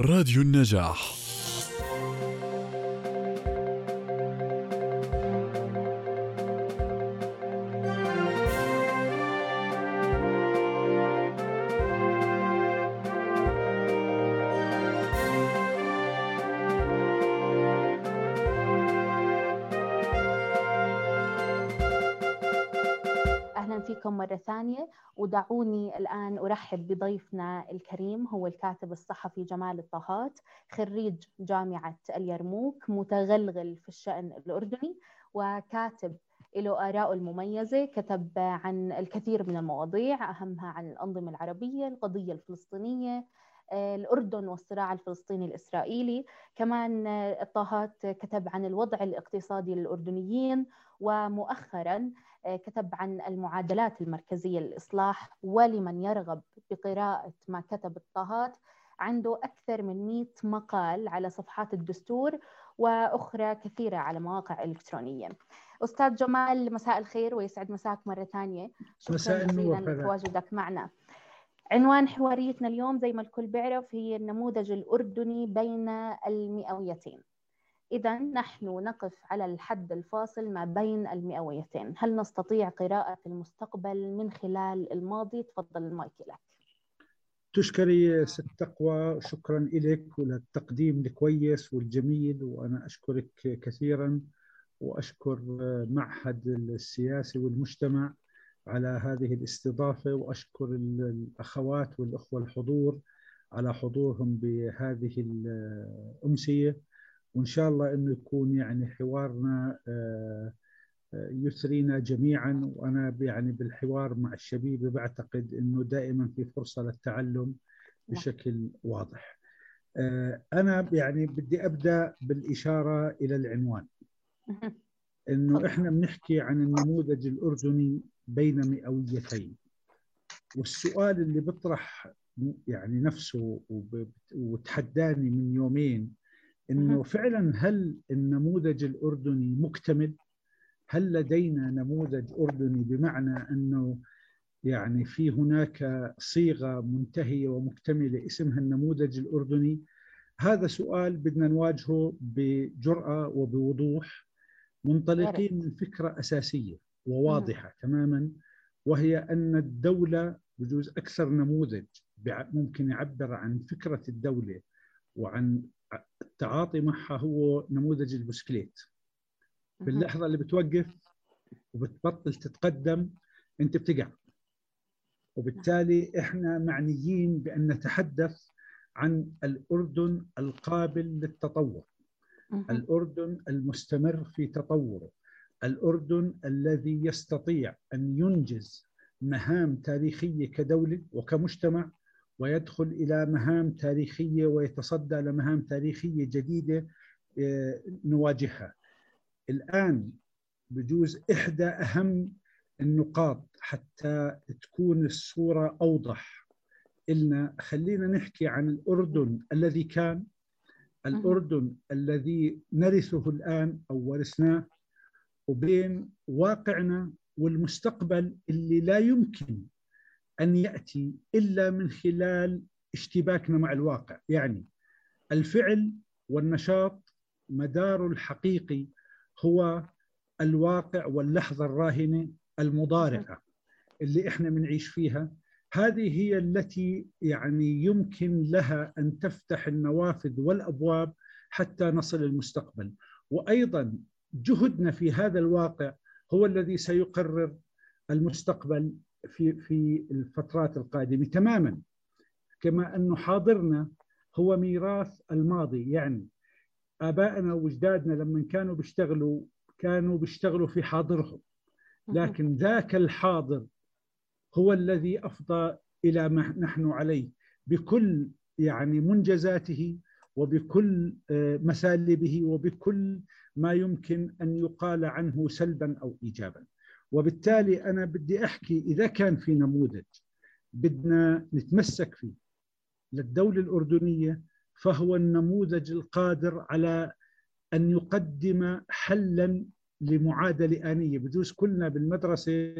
راديو النجاح. ودعوني الآن أرحب بضيفنا الكريم هو الكاتب الصحفي جمال الطهات خريج جامعة اليرموك متغلغل في الشأن الأردني وكاتب له آراء المميزة كتب عن الكثير من المواضيع أهمها عن الأنظمة العربية القضية الفلسطينية الأردن والصراع الفلسطيني الإسرائيلي. كمان الطهات كتب عن الوضع الاقتصادي للأردنيين ومؤخرا كتب عن المعادلات المركزية للإصلاح ولمن يرغب بقراءة ما كتب الطهات. عنده أكثر من 100 مقال على صفحات الدستور وأخرى كثيرة على مواقع إلكترونية. أستاذ جمال مساء الخير ويسعد مساك مرة ثانية. شكرا جزيلا لتواجدك معنا. عنوان حواريتنا اليوم زي ما الكل بيعرف هي النموذج الأردني بين المئويتين. إذا نحن نقف على الحد الفاصل ما بين المئويتين. هل نستطيع قراءة المستقبل من خلال الماضي؟ تفضل المايك لك. تشكري ست تقوى شكرا لك وللتقديم الكويس والجميل وأنا أشكرك كثيرا وأشكر معهد السياسي والمجتمع على هذه الاستضافة وأشكر الأخوات والأخوة الحضور على حضورهم بهذه الأمسية. وإن شاء الله أنه يكون يعني حوارنا يثرينا جميعا. وأنا يعني بالحوار مع الشبيبة بعتقد أنه دائما في فرصة للتعلم بشكل واضح. أنا يعني بدي أبدأ بالإشارة إلى العنوان. أنه إحنا بنحكي عن النموذج الأردني بين مئويتين. والسؤال اللي بيطرح يعني نفسه وتحداني من يومين إنه فعلا هل النموذج الأردني مكتمل؟ هل لدينا نموذج أردني بمعنى أنه يعني في هناك صيغة منتهية ومكتملة اسمها النموذج الأردني؟ هذا سؤال بدنا نواجهه بجرأة وبوضوح منطلقين من فكرة أساسية وواضحة تماما وهي أن الدولة بجوز أكثر نموذج ممكن يعبر عن فكرة الدولة وعن التعاطي معها هو نموذج البسكليت. باللحظه اللي بتوقف وبتبطل تتقدم أنت بتقع. وبالتالي إحنا معنيين بأن نتحدث عن الأردن القابل للتطور. الأردن المستمر في تطوره. الأردن الذي يستطيع أن ينجز مهام تاريخية كدولة وكمجتمع ويدخل إلى مهام تاريخية ويتصدى لمهام تاريخية جديدة نواجهها. الآن بجوز إحدى أهم النقاط حتى تكون الصورة أوضح إلنا خلينا نحكي عن الأردن الذي كان الأردن الذي نرثه الآن أو ورثناه وبين واقعنا والمستقبل اللي لا يمكن أن يأتي إلا من خلال اشتباكنا مع الواقع، يعني الفعل والنشاط مداره الحقيقي هو الواقع واللحظة الراهنة المضارعة اللي إحنا بنعيش فيها. هذه هي التي يعني يمكن لها أن تفتح النوافذ والأبواب حتى نصل المستقبل. وأيضا جهدنا في هذا الواقع هو الذي سيقرر المستقبل في في الفترات القادمة تماما. كما انه حاضرنا هو ميراث الماضي يعني ابائنا وأجدادنا لما كانوا بيشتغلوا كانوا بيشتغلوا في حاضرهم. لكن ذاك الحاضر هو الذي أفضى إلى ما نحن عليه بكل يعني منجزاته وبكل مسالبه وبكل ما يمكن أن يقال عنه سلبا أو ايجابا. وبالتالي أنا بدي أحكي إذا كان في نموذج بدنا نتمسك فيه للدولة الأردنية فهو النموذج القادر على أن يقدم حلا لمعادلة آنية. بجوز كلنا بالمدرسة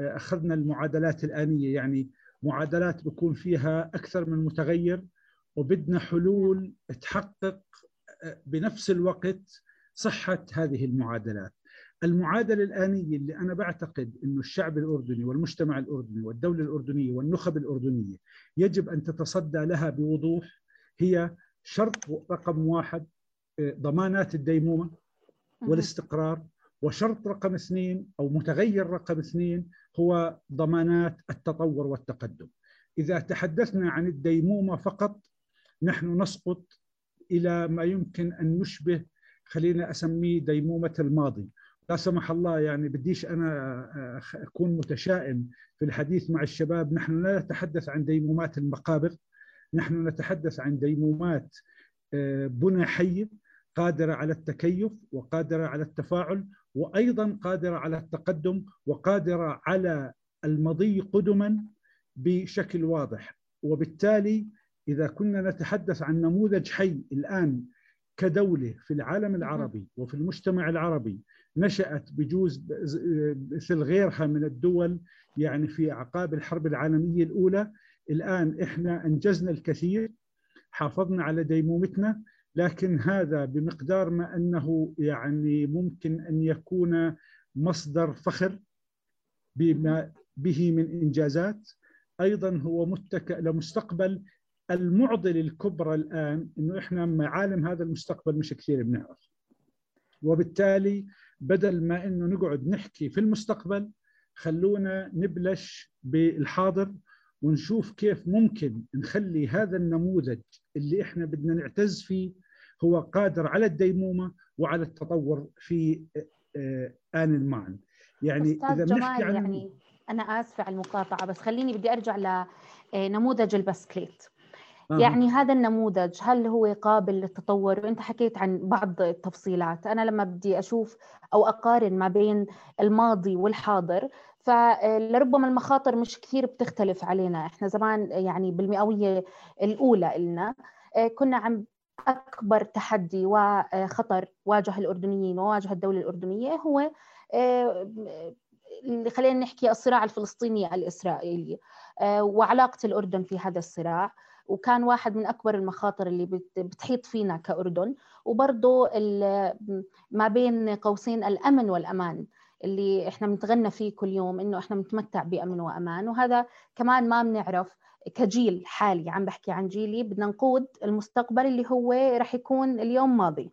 أخذنا المعادلات الآنية يعني معادلات بيكون فيها أكثر من متغير وبدنا حلول تحقق بنفس الوقت صحة هذه المعادلات. المعادلة الآنية اللي أنا بعتقد أنه الشعب الأردني والمجتمع الأردني والدولة الأردنية والنخب الأردنية يجب أن تتصدى لها بوضوح هي شرط رقم واحد ضمانات الديمومة والاستقرار وشرط رقم اثنين أو متغير رقم اثنين هو ضمانات التطور والتقدم. إذا تحدثنا عن الديمومة فقط نحن نسقط إلى ما يمكن أن نشبه خلينا أسميه ديمومة الماضي. لا سمح الله يعني بديش أنا أكون متشائم في الحديث مع الشباب. نحن لا نتحدث عن ديمومات المقابر. نحن نتحدث عن ديمومات آه، بنى حية قادرة على التكيف وقادرة على التفاعل وأيضا قادرة على التقدم وقادرة على المضي قدما بشكل واضح. وبالتالي إذا كنا نتحدث عن نموذج حي الآن كدولة في العالم العربي وفي المجتمع العربي نشأت بجوز مثل غيرها من الدول يعني في أعقاب الحرب العالمية الأولى. الآن إحنا أنجزنا الكثير حافظنا على ديمومتنا لكن هذا بمقدار ما أنه يعني ممكن أن يكون مصدر فخر بما به من إنجازات. أيضا هو متكئ لمستقبل المعضلة الكبرى الآن أنه إحنا معالم هذا المستقبل مش كثير بنعرف. وبالتالي بدل ما أنه نقعد نحكي في المستقبل خلونا نبلش بالحاضر ونشوف كيف ممكن نخلي هذا النموذج اللي إحنا بدنا نعتز فيه هو قادر على الديمومة وعلى التطور في آه، آن المعن يعني إذا بنحكي عن يعني أنا آسفة على المقاطعة بس خليني بدي أرجع لنموذج البسكليت آه. يعني هذا النموذج هل هو قابل للتطور؟ وأنت حكيت عن بعض التفصيلات. أنا لما بدي أشوف أو أقارن ما بين الماضي والحاضر فلربما المخاطر مش كثير بتختلف علينا. إحنا زمان يعني بالمئوية الأولى لنا آه، كنا عم أكبر تحدي وخطر واجه الأردنيين وواجه الدولة الأردنية هو آه، خلينا نحكي الصراع الفلسطيني الإسرائيلي آه، وعلاقة الأردن في هذا الصراع. وكان واحد من أكبر المخاطر اللي بتحيط فينا كأردن. وبرضه ما بين قوسين الأمن والأمان اللي إحنا بنتغنى فيه كل يوم إنه إحنا بنتمتع بأمن وأمان. وهذا كمان ما بنعرف كجيل حالي عم بحكي عن جيلي بدنا نقود المستقبل اللي هو رح يكون اليوم ماضي.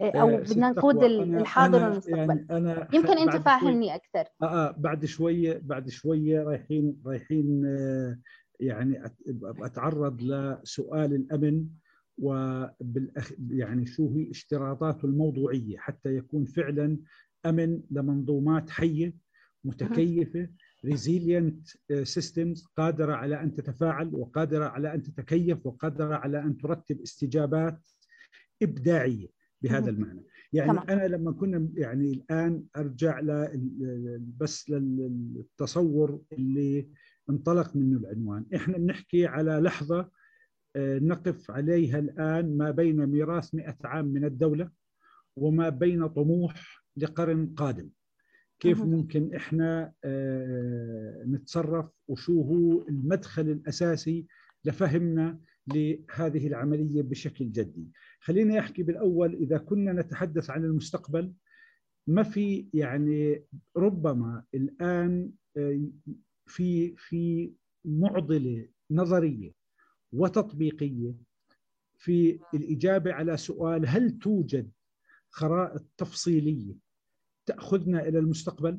أو آه، بدنا نقود الحاضر والمستقبل. يعني أنا يمكن أنت فاهمني أكثر. آه, آه بعد شوية بعد شوية رايحين رايحين آه يعني أتعرض لسؤال الأمن وبالأخ يعني شو هي اشتراطاته الموضوعية حتى يكون فعلا أمن لمنظومات حية متكيفة resilient systems قادرة على أن تتفاعل وقادرة على أن تتكيف وقادرة على أن ترتب استجابات إبداعية بهذا المعنى يعني طبعا. أنا لما كنا يعني الآن أرجع بس للتصور اللي انطلق منه العنوان إحنا بنحكي على لحظة آه، نقف عليها الآن ما بين ميراث 100 عام من الدولة وما بين طموح لقرن قادم. كيف ممكن إحنا آه، نتصرف وشو هو المدخل الأساسي لفهمنا لهذه العملية بشكل جدي. خليني أحكي بالأول إذا كنا نتحدث عن المستقبل ما في يعني ربما الآن آه، في في معضلة نظرية وتطبيقية في الإجابة على سؤال هل توجد خرائط تفصيلية تأخذنا إلى المستقبل؟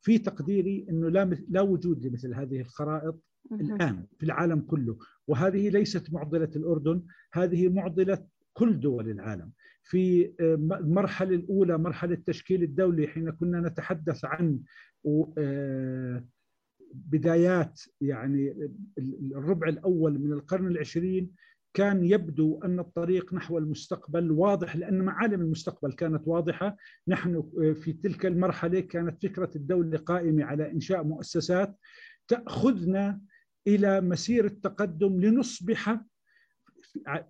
في تقديري إنه لا لا وجود لمثل هذه الخرائط الآن في العالم كله وهذه ليست معضلة الأردن هذه معضلة كل دول العالم. في آه، المرحله الأولى مرحلة التشكيل الدولي حين كنا نتحدث عن آه، بدايات يعني الربع الأول من القرن العشرين كان يبدو أن الطريق نحو المستقبل واضح لأن معالم المستقبل كانت واضحة، نحن في تلك المرحلة كانت فكرة الدولة قائمة على إنشاء مؤسسات تأخذنا إلى مسير التقدم لنصبح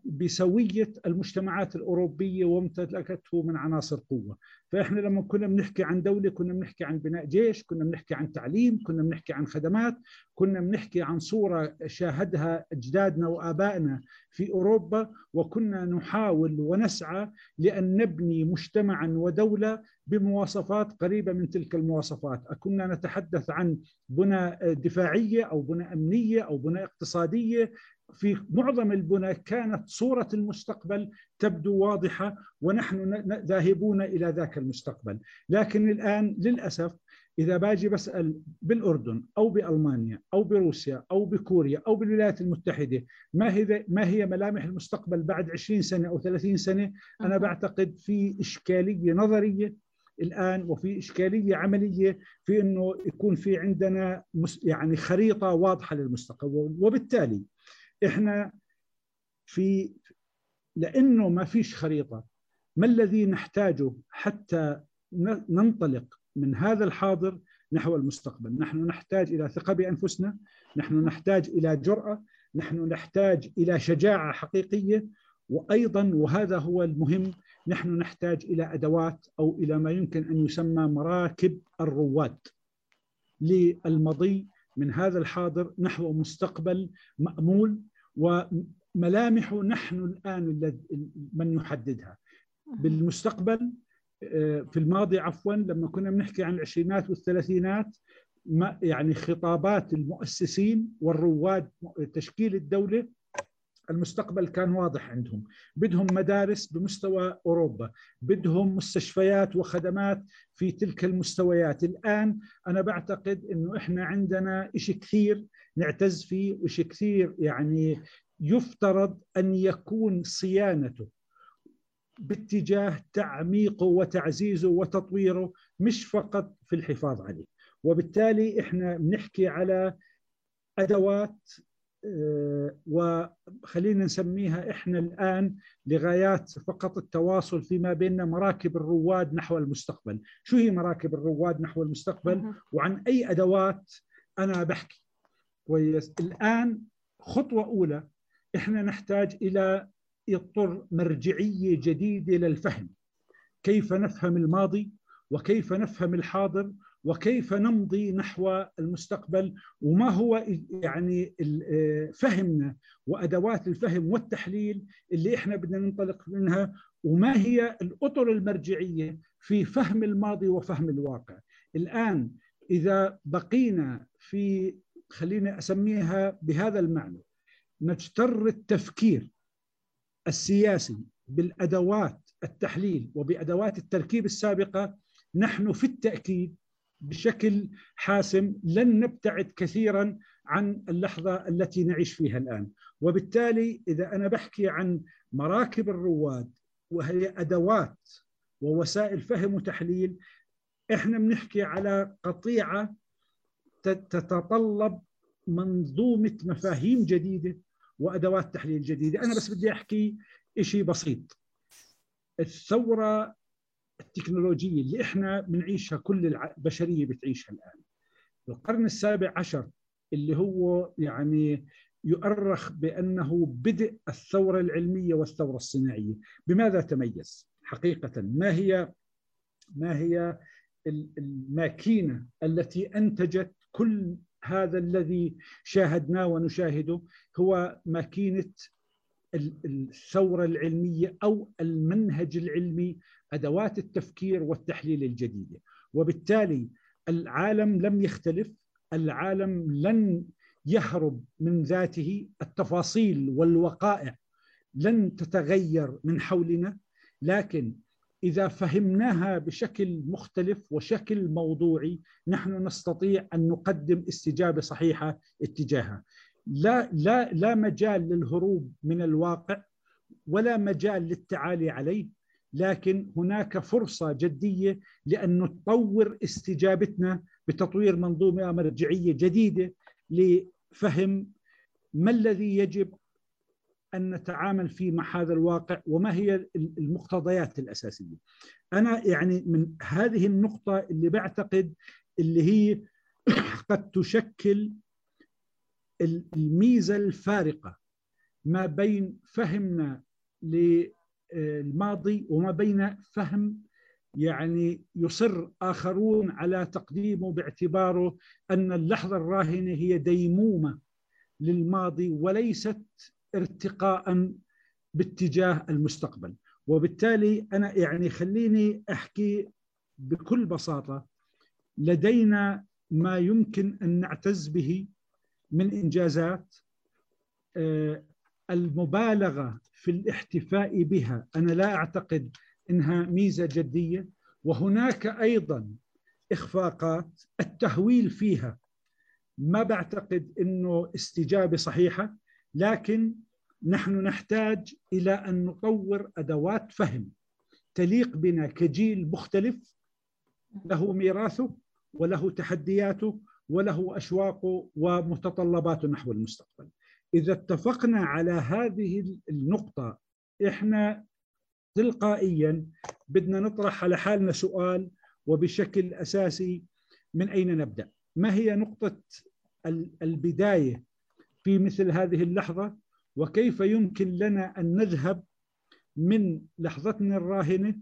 بسوية المجتمعات الأوروبية وامتلكته من عناصر قوة، فإحنا لما كنا بنحكي عن دولة كنا بنحكي عن بناء جيش، كنا بنحكي عن تعليم، كنا بنحكي عن خدمات، كنا بنحكي عن صورة شاهدها أجدادنا وآبائنا في أوروبا وكنا نحاول ونسعى لأن نبني مجتمعا ودولة بمواصفات قريبة من تلك المواصفات، كنا نتحدث عن بنى دفاعية أو بنى أمنية أو بنى اقتصادية في معظم البنى كانت صورة المستقبل تبدو واضحة ونحن ذاهبون إلى ذاك المستقبل. لكن الآن للأسف إذا باجي بسأل بالأردن أو بألمانيا أو بروسيا أو بكوريا أو بالولايات المتحدة ما هي ما هي ملامح المستقبل بعد 20 سنة أو 30 سنة؟ أنا بعتقد في إشكالية نظرية الآن وفي إشكالية عملية في أنه يكون في عندنا يعني خريطة واضحة للمستقبل. وبالتالي إحنا في لأنه ما فيش خريطة. ما الذي نحتاجه حتى ننطلق من هذا الحاضر نحو المستقبل؟ نحن نحتاج إلى ثقة بأنفسنا نحن نحتاج إلى جرأة نحن نحتاج إلى شجاعة حقيقية وأيضا وهذا هو المهم نحن نحتاج إلى أدوات أو إلى ما يمكن أن يسمى مراكب الرواد. للمضي من هذا الحاضر نحو مستقبل مأمول وملامحه نحن الآن من يحددها بالمستقبل آه، في الماضي عفوا لما كنا بنحكي عن العشرينات والثلاثينات ما يعني خطابات المؤسسين والرواد تشكيل الدولة المستقبل كان واضح عندهم. بدهم مدارس بمستوى أوروبا. بدهم مستشفيات وخدمات في تلك المستويات. الآن أنا بعتقد أنه إحنا عندنا إشي كثير نعتز فيه وإشي كثير يعني يفترض أن يكون صيانته باتجاه تعميقه وتعزيزه وتطويره مش فقط في الحفاظ عليه. وبالتالي إحنا بنحكي على أدوات وخلينا نسميها إحنا الآن لغايات فقط التواصل فيما بيننا مراكب الرواد نحو المستقبل، شو هي مراكب الرواد نحو المستقبل؟ وعن أي أدوات أنا بحكي. كويس. الآن خطوة أولى إحنا نحتاج إلى إطر مرجعية جديدة للفهم. كيف نفهم الماضي؟ وكيف نفهم الحاضر؟ وكيف نمضي نحو المستقبل وما هو يعني فهمنا وأدوات الفهم والتحليل اللي إحنا بدنا ننطلق منها وما هي الأطر المرجعية في فهم الماضي وفهم الواقع. الآن إذا بقينا في خليني أسميها بهذا المعنى نجتر التفكير السياسي بالأدوات التحليل وبأدوات التركيب السابقة نحن في التأكيد بشكل حاسم لن نبتعد كثيرا عن اللحظة التي نعيش فيها الآن، وبالتالي إذا أنا بحكي عن مراكب الرواد وهي أدوات ووسائل فهم وتحليل إحنا بنحكي على قطيعة تتطلب منظومة مفاهيم جديدة وأدوات تحليل جديدة، أنا بس بدي أحكي شيء بسيط. الثورة التكنولوجية اللي إحنا بنعيشها كل البشريه بتعيشها الآن. القرن السابع عشر اللي هو يعني يؤرخ بأنه بدء الثورة العلمية والثورة الصناعية. بماذا تميز؟ حقيقة ما هي ما هي الماكينة التي أنتجت كل هذا الذي شاهدناه ونشاهده؟ هو ماكينة الثورة العلمية أو المنهج العلمي أدوات التفكير والتحليل الجديدة. وبالتالي العالم لم يختلف العالم لن يهرب من ذاته التفاصيل والوقائع لن تتغير من حولنا. لكن إذا فهمناها بشكل مختلف وشكل موضوعي نحن نستطيع أن نقدم استجابة صحيحة اتجاهها. لا لا لا مجال للهروب من الواقع ولا مجال للتعالي عليه لكن هناك فرصة جدية لأن نطور استجابتنا بتطوير منظومة مرجعية جديدة لفهم ما الذي يجب أن نتعامل فيه مع هذا الواقع وما هي المقتضيات الأساسية. أنا يعني من هذه النقطة اللي بعتقد اللي هي قد تشكل الميزة الفارقة ما بين فهمنا للماضي وما بين فهم يعني يصر آخرون على تقديمه باعتباره أن اللحظة الراهنة هي ديمومة للماضي وليست ارتقاء باتجاه المستقبل. وبالتالي أنا يعني خليني أحكي بكل بساطة لدينا ما يمكن أن نعتز به من إنجازات آه، المبالغة في الاحتفاء بها. أنا لا أعتقد إنها ميزة جدية. وهناك أيضا إخفاقات التهويل فيها. ما بعتقد إنه استجابة صحيحة لكن نحن نحتاج إلى أن نطور أدوات فهم تليق بنا كجيل مختلف. له ميراثه وله تحدياته. وله اشواقه ومتطلباته نحو المستقبل. إذا اتفقنا على هذه النقطة إحنا تلقائيا بدنا نطرح على حالنا سؤال وبشكل أساسي من أين نبدأ؟ ما هي نقطة البداية في مثل هذه اللحظة وكيف يمكن لنا أن نذهب من لحظتنا الراهنة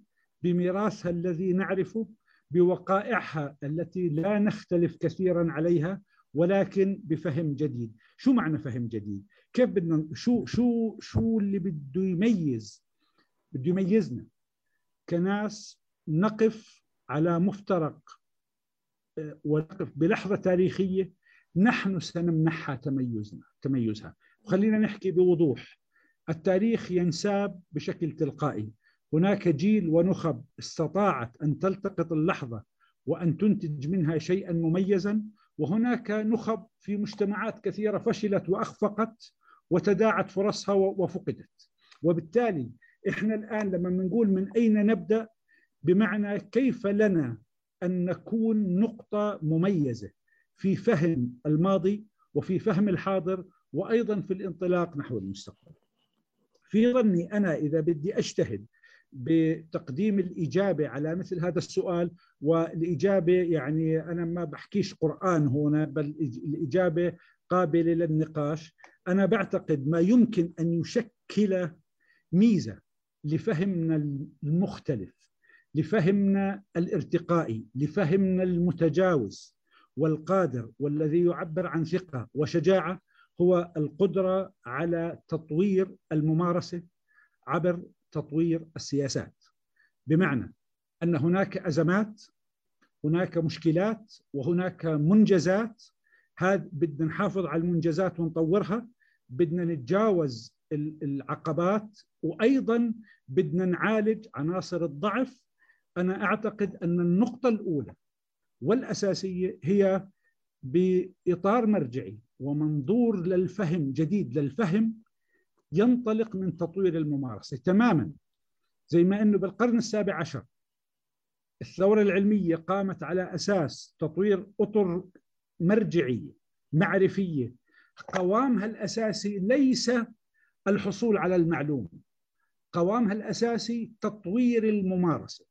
بميراثها الذي نعرفه بوقائعها التي لا نختلف كثيرا عليها ولكن بفهم جديد. شو معنى فهم جديد؟ كيف بدنا شو شو شو اللي بده يميز؟ بده يميزنا كناس نقف على مفترق آه، ونقف بلحظة تاريخية نحن سنمنحها تميزنا تميزها. وخلينا نحكي بوضوح. التاريخ ينساب بشكل تلقائي. هناك جيل ونخب استطاعت أن تلتقط اللحظة وأن تنتج منها شيئا مميزا وهناك نخب في مجتمعات كثيرة فشلت وأخفقت وتداعت فرصها وفقدت وبالتالي إحنا الآن لما بنقول من أين نبدأ بمعنى كيف لنا أن نكون نقطة مميزة في فهم الماضي وفي فهم الحاضر وأيضا في الانطلاق نحو المستقبل. في ظني أنا إذا بدي أجتهد بتقديم الإجابة على مثل هذا السؤال. والإجابة يعني أنا ما بحكيش قرآن هنا بل الإجابة قابلة للنقاش. أنا بعتقد ما يمكن أن يشكل ميزة لفهمنا المختلف لفهمنا الارتقائي لفهمنا المتجاوز والقادر والذي يعبر عن ثقة وشجاعة هو القدرة على تطوير الممارسة عبر تطوير السياسات. بمعنى أن هناك أزمات هناك مشكلات وهناك منجزات. هذا بدنا نحافظ على المنجزات ونطورها. بدنا نتجاوز العقبات. وأيضا بدنا نعالج عناصر الضعف. أنا أعتقد أن النقطة الأولى والأساسية هي بإطار مرجعي ومنظور للفهم جديد للفهم ينطلق من تطوير الممارسة تماما زي ما إنه بالقرن السابع عشر. الثورة العلمية قامت على أساس تطوير أطر مرجعية معرفية. قوامها الأساسي ليس الحصول على المعلومة. قوامها الأساسي تطوير الممارسة.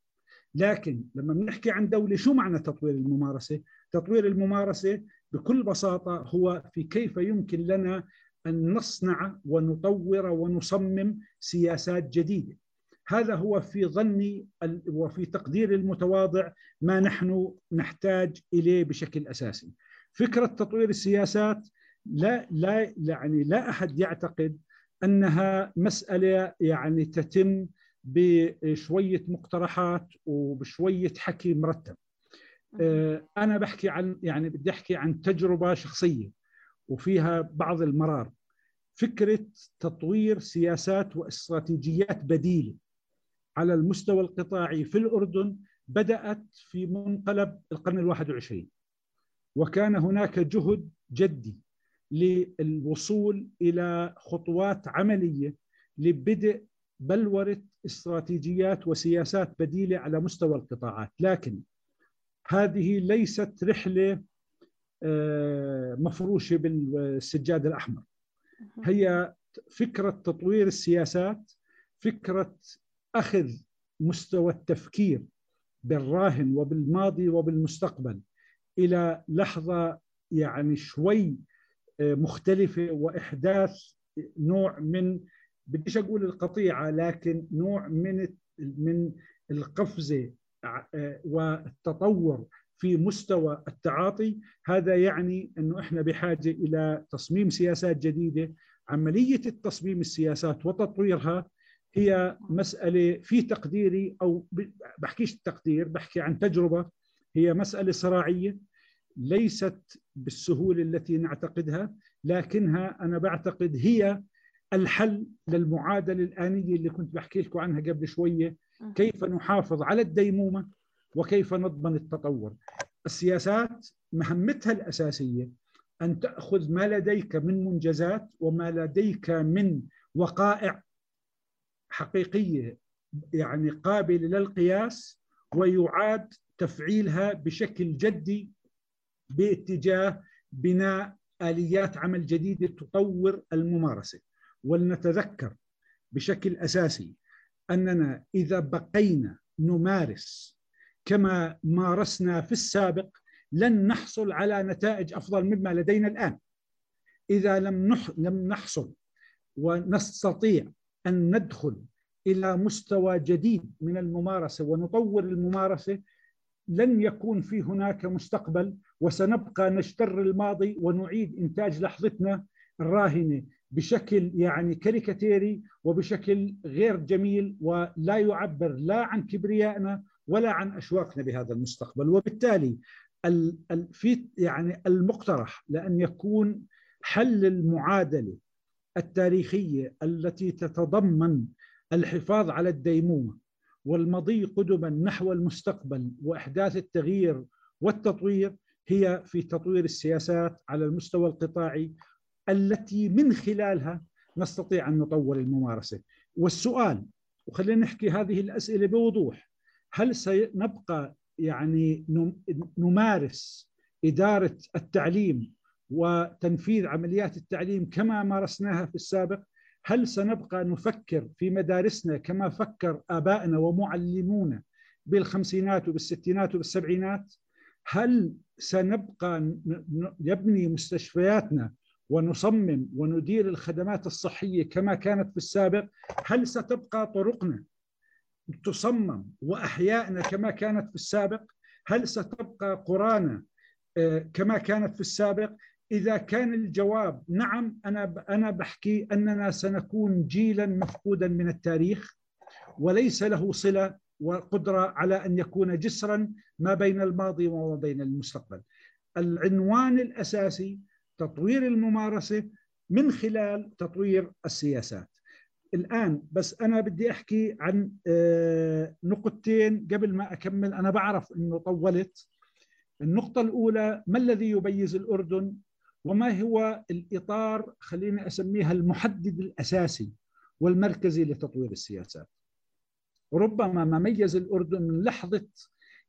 لكن لما بنحكي عن دولة شو معنى تطوير الممارسة؟ تطوير الممارسة بكل بساطة هو في كيف يمكن لنا أن نصنع ونطور ونصمم سياسات جديدة هذا هو في ظني وفي تقدير المتواضع ما نحن نحتاج إليه بشكل أساسي فكرة تطوير السياسات لا لا يعني لا أحد يعتقد أنها مسألة يعني تتم بشوية مقترحات وبشوية حكي مرتب. آه، أنا بحكي عن يعني بدي أحكي عن تجربة شخصية وفيها بعض المرار. فكرة تطوير سياسات واستراتيجيات بديلة على المستوى القطاعي في الأردن بدأت في منقلب القرن الواحد والعشرين وكان هناك جهد جدي للوصول إلى خطوات عملية لبدء بلورة استراتيجيات وسياسات بديلة على مستوى القطاعات، لكن هذه ليست رحلة آه، مفروشة بالسجاد الأحمر. هي فكرة تطوير السياسات، فكرة أخذ مستوى التفكير بالراهن وبالماضي وبالمستقبل إلى لحظة يعني شوي مختلفة وإحداث نوع من بديش أقول القطيعة لكن نوع من من القفزة والتطور في مستوى التعاطي هذا يعني أنه إحنا بحاجة إلى تصميم سياسات جديدة. عملية التصميم السياسات وتطويرها هي مسألة في تقديري أو بحكيش التقدير بحكي عن تجربة. هي مسألة صراعية ليست بالسهولة التي نعتقدها لكنها أنا بعتقد هي الحل للمعادلة الآنية اللي كنت بحكي لكم عنها قبل شوية. كيف نحافظ على الديمومة؟ وكيف نضمن التطور. السياسات مهمتها الأساسية أن تأخذ ما لديك من منجزات وما لديك من وقائع حقيقية يعني قابلة للقياس ويعاد تفعيلها بشكل جدي باتجاه بناء آليات عمل جديدة تطور الممارسة. ولنتذكر بشكل أساسي أننا إذا بقينا نمارس كما مارسنا في السابق لن نحصل على نتائج أفضل مما لدينا الآن. إذا لم نح لم نحصل ونستطيع أن ندخل إلى مستوى جديد من الممارسة ونطور الممارسة لن يكون في هناك مستقبل وسنبقى نشتر الماضي ونعيد إنتاج لحظتنا الراهنة بشكل يعني كاريكاتيري وبشكل غير جميل ولا يعبر لا عن كبريائنا ولا عن أشواقنا بهذا المستقبل. وبالتالي في يعني المقترح لأن يكون حل المعادلة التاريخية التي تتضمن الحفاظ على الديمومة والمضي قدما نحو المستقبل وأحداث التغيير والتطوير هي في تطوير السياسات على المستوى القطاعي التي من خلالها نستطيع أن نطور الممارسة. والسؤال وخلينا نحكي هذه الأسئلة بوضوح هل سنبقى يعني نمارس إدارة التعليم وتنفيذ عمليات التعليم كما مارسناها في السابق؟ هل سنبقى نفكر في مدارسنا كما فكر آبائنا ومعلمونا بالخمسينات وبالستينات وبالسبعينات؟ هل سنبقى يبني مستشفياتنا ونصمم وندير الخدمات الصحية كما كانت في السابق؟ هل ستبقى طرقنا تصمم واحيائنا كما كانت في السابق هل ستبقى قرانا آه، كما كانت في السابق إذا كان الجواب نعم أنا أنا بحكي أننا سنكون جيلا مفقودا من التاريخ وليس له صلة وقدرة على أن يكون جسرا ما بين الماضي وما بين المستقبل. العنوان الأساسي تطوير الممارسة من خلال تطوير السياسات. الآن بس أنا بدي أحكي عن آه، نقطتين قبل ما أكمل. أنا بعرف إنه طولت. النقطة الأولى ما الذي يميز الأردن؟ وما هو الإطار خليني أسميها المحدد الأساسي والمركزي لتطوير السياسات؟ ربما ما ميز الأردن من لحظة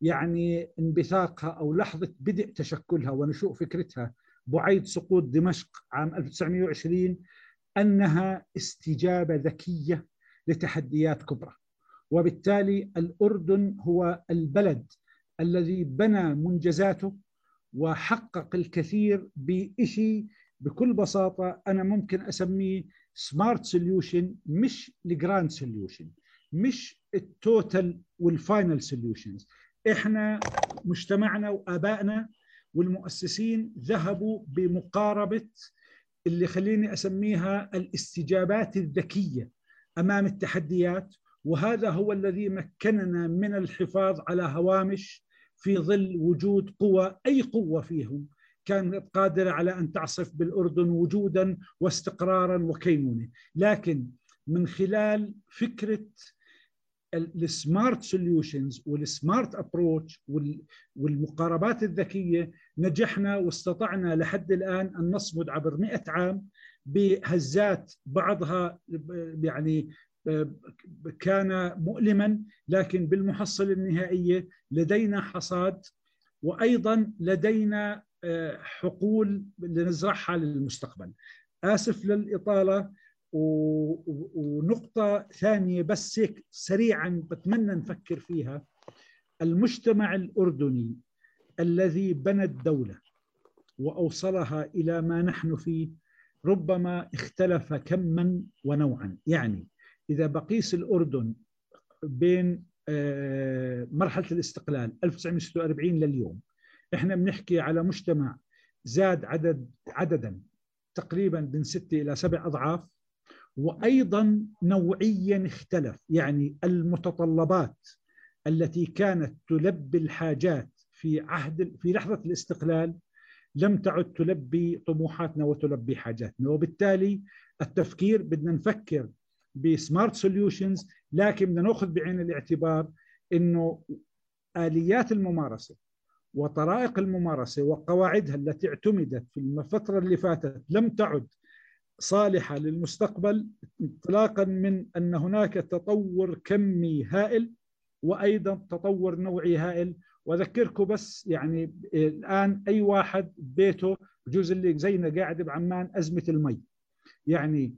يعني انبثاقها أو لحظة بدء تشكلها ونشوء فكرتها. بعيد سقوط دمشق عام 1920 أنها استجابة ذكية لتحديات كبرى. وبالتالي الأردن هو البلد الذي بنى منجزاته وحقق الكثير بشيء بكل بساطة أنا ممكن أسميه smart solution مش ال grand solution مش ال total وال final solutions إحنا مجتمعنا وآبائنا والمؤسسين ذهبوا بمقاربة اللي خليني أسميها الاستجابات الذكية أمام التحديات وهذا هو الذي مكننا من الحفاظ على هوامش في ظل وجود قوى أي قوة فيهم كانت قادرة على أن تعصف بالأردن وجودا واستقرارا وكينونة، لكن من خلال فكرة ال smart solutions وال smart approach والمقاربات الذكية نجحنا واستطعنا لحد الآن أن نصمد عبر 100 عام بهزات بعضها يعني كان مؤلما لكن بالمحصلة النهائية لدينا حصاد وأيضا لدينا آه، حقول لنزرعها للمستقبل. آسف للإطالة ونقطة ثانية بس هيك سريعا بتمنى نفكر فيها. المجتمع الأردني الذي بنى الدولة وأوصلها إلى ما نحن فيه ربما اختلف كما ونوعا. يعني إذا بقيس الأردن بين آه، مرحلة الاستقلال 1946 لليوم إحنا بنحكي على مجتمع زاد عدد عددا تقريبا من ستة إلى سبع أضعاف وأيضا نوعيا اختلف يعني المتطلبات التي كانت تلبي الحاجات في عهد في لحظة الاستقلال لم تعد تلبي طموحاتنا وتلبي حاجاتنا. وبالتالي التفكير بدنا نفكر بسمارت سوليوشنز لكن بدنا نأخذ بعين الاعتبار إنه آليات الممارسة وطرائق الممارسة وقواعدها التي اعتمدت في الفترة اللي فاتت لم تعد صالحة للمستقبل انطلاقا من أن هناك تطور كمي هائل وأيضا تطور نوعي هائل. وأذكركم بس يعني الآن أي واحد بيته بجوز اللي زينا قاعد بعمان أزمة المي. يعني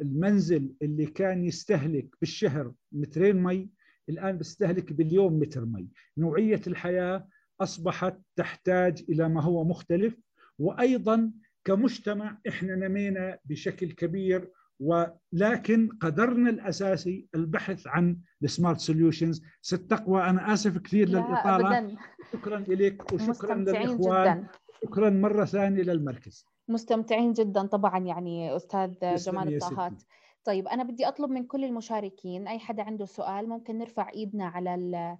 المنزل اللي كان يستهلك بالشهر مترين مي الآن بيستهلك باليوم متر مي. نوعية الحياة أصبحت تحتاج إلى ما هو مختلف. وأيضا كمجتمع إحنا نمينا بشكل كبير ولكن قدرنا الأساسي البحث عن ال smart solutions ست تقوى أنا آسف كثير للإطالة. أبداً. شكرا لك وشكرا للإخوان. جداً. شكرا مرة ثانية للمركز. مستمتعين جدا طبعا يعني أستاذ جمال الطاهات. طيب أنا بدي أطلب من كل المشاركين أي حدا عنده سؤال ممكن نرفع إيدنا على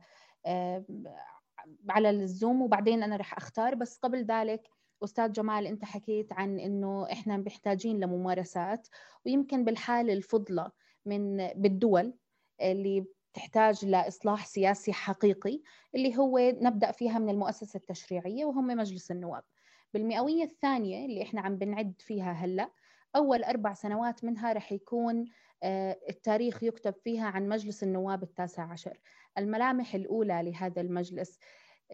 على الزوم وبعدين أنا رح أختار. بس قبل ذلك أستاذ جمال أنت حكيت عن إنه إحنا محتاجين لممارسات ويمكن بالحاله الفضلة من بالدول اللي تحتاج لإصلاح سياسي حقيقي اللي هو نبدأ فيها من المؤسسة التشريعية وهم مجلس النواب. بالمئوية الثانية اللي إحنا عم بنعد فيها هلأ أول أربع سنوات منها رح يكون آه، التاريخ يكتب فيها عن مجلس النواب التاسع عشر. الملامح الأولى لهذا المجلس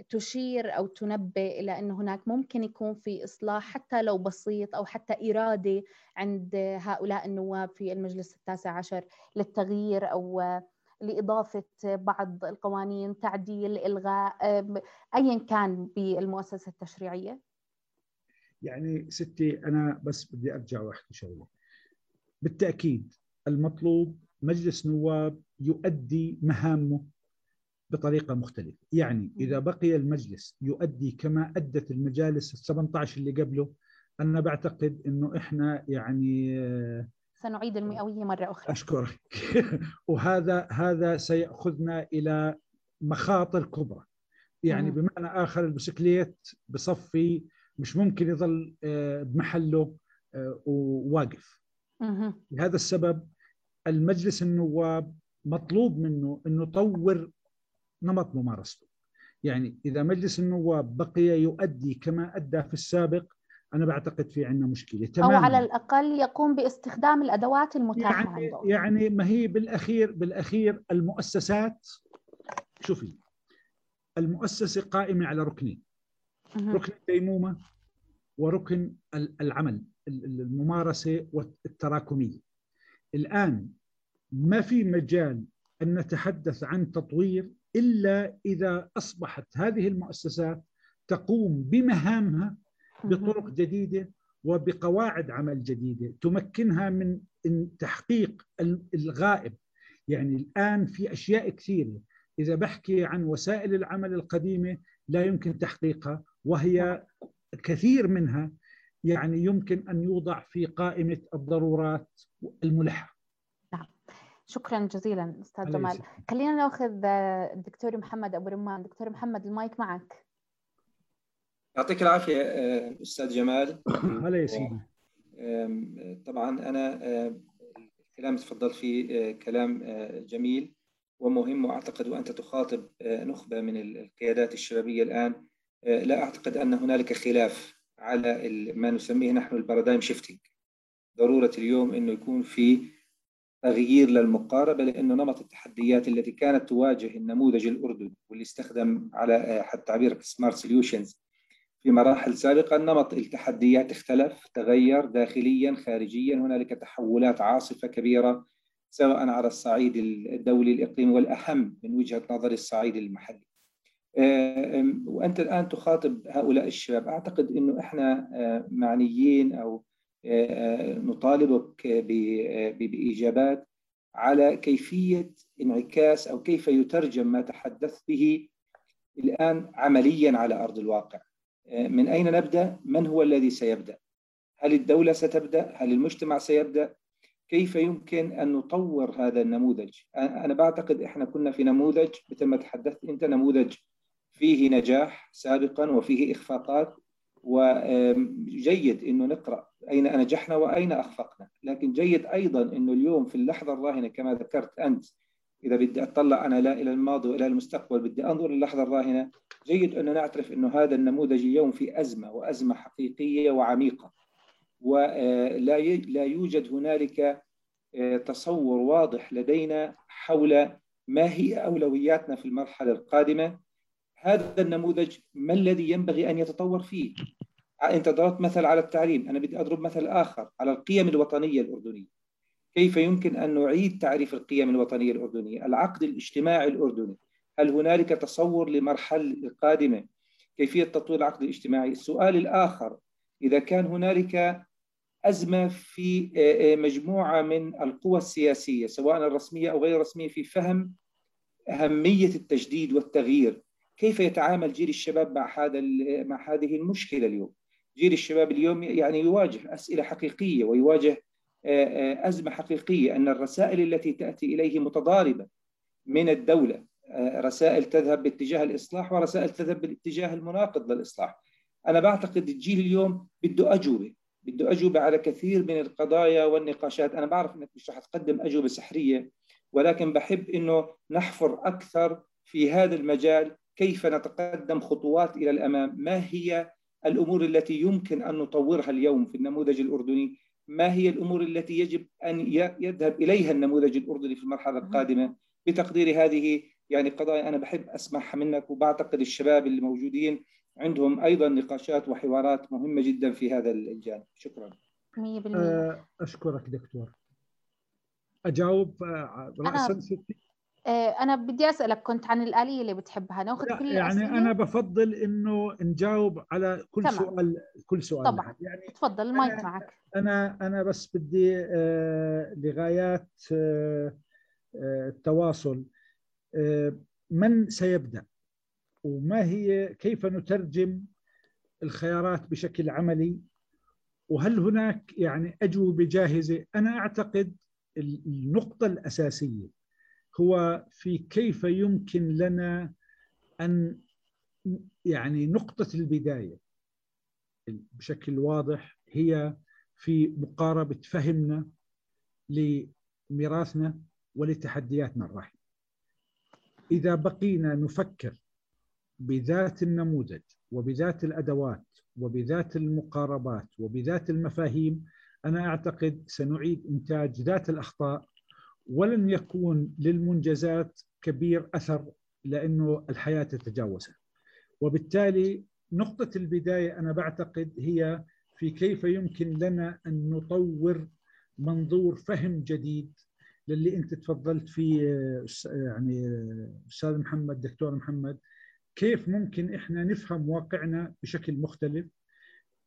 تشير أو تنبه إلى انه هناك ممكن يكون في إصلاح حتى لو بسيط أو حتى إرادة عند هؤلاء النواب في المجلس التاسع عشر للتغيير أو لإضافة بعض القوانين تعديل إلغاء ايا كان بالمؤسسة التشريعية. يعني ستي أنا بس بدي أرجع وأحكي شغلة. بالتأكيد المطلوب مجلس نواب يؤدي مهامه بطريقة مختلفة. يعني إذا بقي المجلس يؤدي كما أدت المجالس ال 17 اللي قبله أنا بعتقد أنه إحنا يعني سنعيد المئوية مرة أخرى. أشكرك. وهذا هذا سيأخذنا إلى مخاطر كبرى. يعني مم. بمعنى آخر البسكليت بصفي مش ممكن يظل آه، بمحله آه، وواقف. لهذا السبب المجلس النواب مطلوب منه إنه يطور نمط ممارسته. يعني إذا مجلس النواب بقي يؤدي كما أدى في السابق أنا بعتقد في عندنا مشكلة تماما. أو على الأقل يقوم باستخدام الأدوات المتاحة يعني عنده. يعني ما هي بالأخير بالأخير المؤسسات شوفي المؤسسة قائمة على ركنين. ركن الديمومة وركن العمل الممارسة والتراكمية. الآن ما في مجال أن نتحدث عن تطوير إلا إذا أصبحت هذه المؤسسات تقوم بمهامها بطرق جديدة وبقواعد عمل جديدة تمكنها من تحقيق الغائب. يعني الآن في أشياء كثيرة. إذا بحكي عن وسائل العمل القديمة لا يمكن تحقيقها وهي كثير منها يعني يمكن أن يوضع في قائمة الضرورات الملحة. شكرا جزيلا أستاذ جمال. خلينا ناخذ الدكتور محمد أبو رمان. دكتور محمد المايك معك. يعطيك العافية آه، أستاذ جمال. هلا يا سيدي طبعا أنا الكلام تفضل فيه آه، كلام آه، جميل ومهم وأعتقد وأنت تخاطب نخبة من القيادات الشبابية الآن. لا أعتقد أن هنالك خلاف على ما نسميه نحن ال paradigm shifting ضرورة اليوم إنه يكون في تغيير للمقاربة لأنه نمط التحديات التي كانت تواجه النموذج الأردني واللي استخدم على حد تعبير سمارت سوليوشنز في مراحل سابقة نمط التحديات اختلف تغير داخليا خارجيا هنالك تحولات عاصفة كبيرة سواء على الصعيد الدولي الإقليمي والأهم من وجهة نظر الصعيد المحلي. وأنت الآن تخاطب هؤلاء الشباب. أعتقد أنه إحنا معنيين أو نطالبك بإجابات على كيفية انعكاس أو كيف يترجم ما تحدثت به الآن عمليا على أرض الواقع من أين نبدأ؟ من هو الذي سيبدأ؟ هل الدولة ستبدأ؟ هل المجتمع سيبدأ؟ كيف يمكن أن نطور هذا النموذج؟ أنا بعتقد إحنا كنا في نموذج مثل ما تحدثت أنت نموذج فيه نجاح سابقا وفيه إخفاقات وجيد أنه نقرأ أين نجحنا وأين أخفقنا. لكن جيد أيضا أنه اليوم في اللحظة الراهنة كما ذكرت أنت إذا بدي أطلع أنا لا إلى الماضي وإلى المستقبل بدي أنظر للحظة الراهنة جيد أن نعترف أنه هذا النموذج اليوم في أزمة وأزمة حقيقية وعميقة. ولا لا يوجد هنالك تصور واضح لدينا حول ما هي أولوياتنا في المرحلة القادمة. هذا النموذج ما الذي ينبغي أن يتطور فيه؟ أنت ضربت مثل على التعليم. أنا بدي أضرب مثل آخر على القيم الوطنية الأردنية. كيف يمكن أن نعيد تعريف القيم الوطنية الأردنية؟ العقد الاجتماعي الأردني. هل هنالك تصور لمرحلة قادمة؟ كيفية تطوير العقد الاجتماعي؟ السؤال الآخر إذا كان هنالك أزمة في مجموعة من القوى السياسية سواء الرسمية أو غير الرسمية في فهم أهمية التجديد والتغيير كيف يتعامل جيل الشباب مع هذا مع هذه المشكلة اليوم؟ جيل الشباب اليوم يعني يواجه أسئلة حقيقية ويواجه أزمة حقيقية أن الرسائل التي تأتي إليه متضاربة من الدولة رسائل تذهب باتجاه الإصلاح ورسائل تذهب بالاتجاه المناقض للإصلاح. أنا بعتقد الجيل اليوم بده أجوبة بده أجوبة على كثير من القضايا والنقاشات. أنا بعرف أنك مش رح تقدم أجوبة سحرية ولكن بحب أنه نحفر أكثر في هذا المجال كيف نتقدم خطوات إلى الأمام. ما هي الأمور التي يمكن أن نطورها اليوم في النموذج الأردني ما هي الأمور التي يجب أن يذهب إليها النموذج الأردني في المرحلة القادمة؟ بتقدير هذه يعني قضايا أنا بحب أسمعها منك وبعتقد الشباب اللي موجودين عندهم أيضا نقاشات وحوارات مهمة جدا في هذا الجانب. شكرا. 100% أشكرك دكتور. أجاوب رأسا ستي أنا بدي أسألك كنت عن الآلية اللي بتحبها ناخذ كل يعني الأسئلة؟ أنا بفضل إنه نجاوب على كل تمام. سؤال كل سؤال طبعا. يعني تفضل المايك معك. أنا أنا بس بدي آه، لغايات آه، آه، التواصل. آه، من سيبدأ؟ وما هي كيف نترجم الخيارات بشكل عملي؟ وهل هناك يعني أجوبة جاهزة؟ أنا أعتقد النقطة الأساسية هو في كيف يمكن لنا أن يعني نقطة البداية بشكل واضح هي في مقاربة فهمنا لميراثنا ولتحدياتنا الراهنة إذا بقينا نفكر بذات النموذج وبذات الأدوات وبذات المقاربات وبذات المفاهيم أنا أعتقد سنعيد إنتاج ذات الأخطاء ولن يكون للمنجزات كبير أثر لأنه الحياة تتجاوزها وبالتالي نقطة البداية أنا بعتقد هي في كيف يمكن لنا أن نطور منظور فهم جديد للي أنت تفضلت فيه يعني أستاذ محمد دكتور محمد كيف ممكن إحنا نفهم واقعنا بشكل مختلف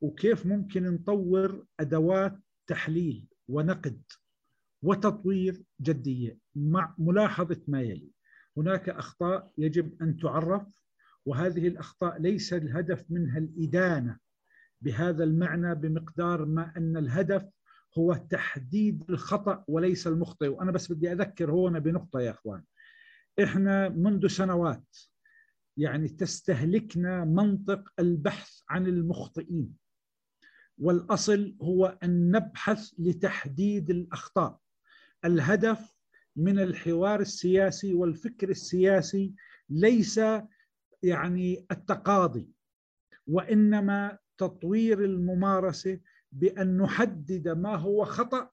وكيف ممكن نطور أدوات تحليل ونقد وتطوير جدية مع ملاحظة ما يلي. هناك أخطاء يجب أن تعرف وهذه الأخطاء ليس الهدف منها الإدانة بهذا المعنى بمقدار ما أن الهدف هو تحديد الخطأ وليس المخطئ. وأنا بس بدي أذكر هنا بنقطة يا أخوان. إحنا منذ سنوات يعني تستهلكنا منطق البحث عن المخطئين والأصل هو أن نبحث لتحديد الأخطاء. الهدف من الحوار السياسي والفكر السياسي ليس يعني التقاضي وإنما تطوير الممارسة بأن نحدد ما هو خطأ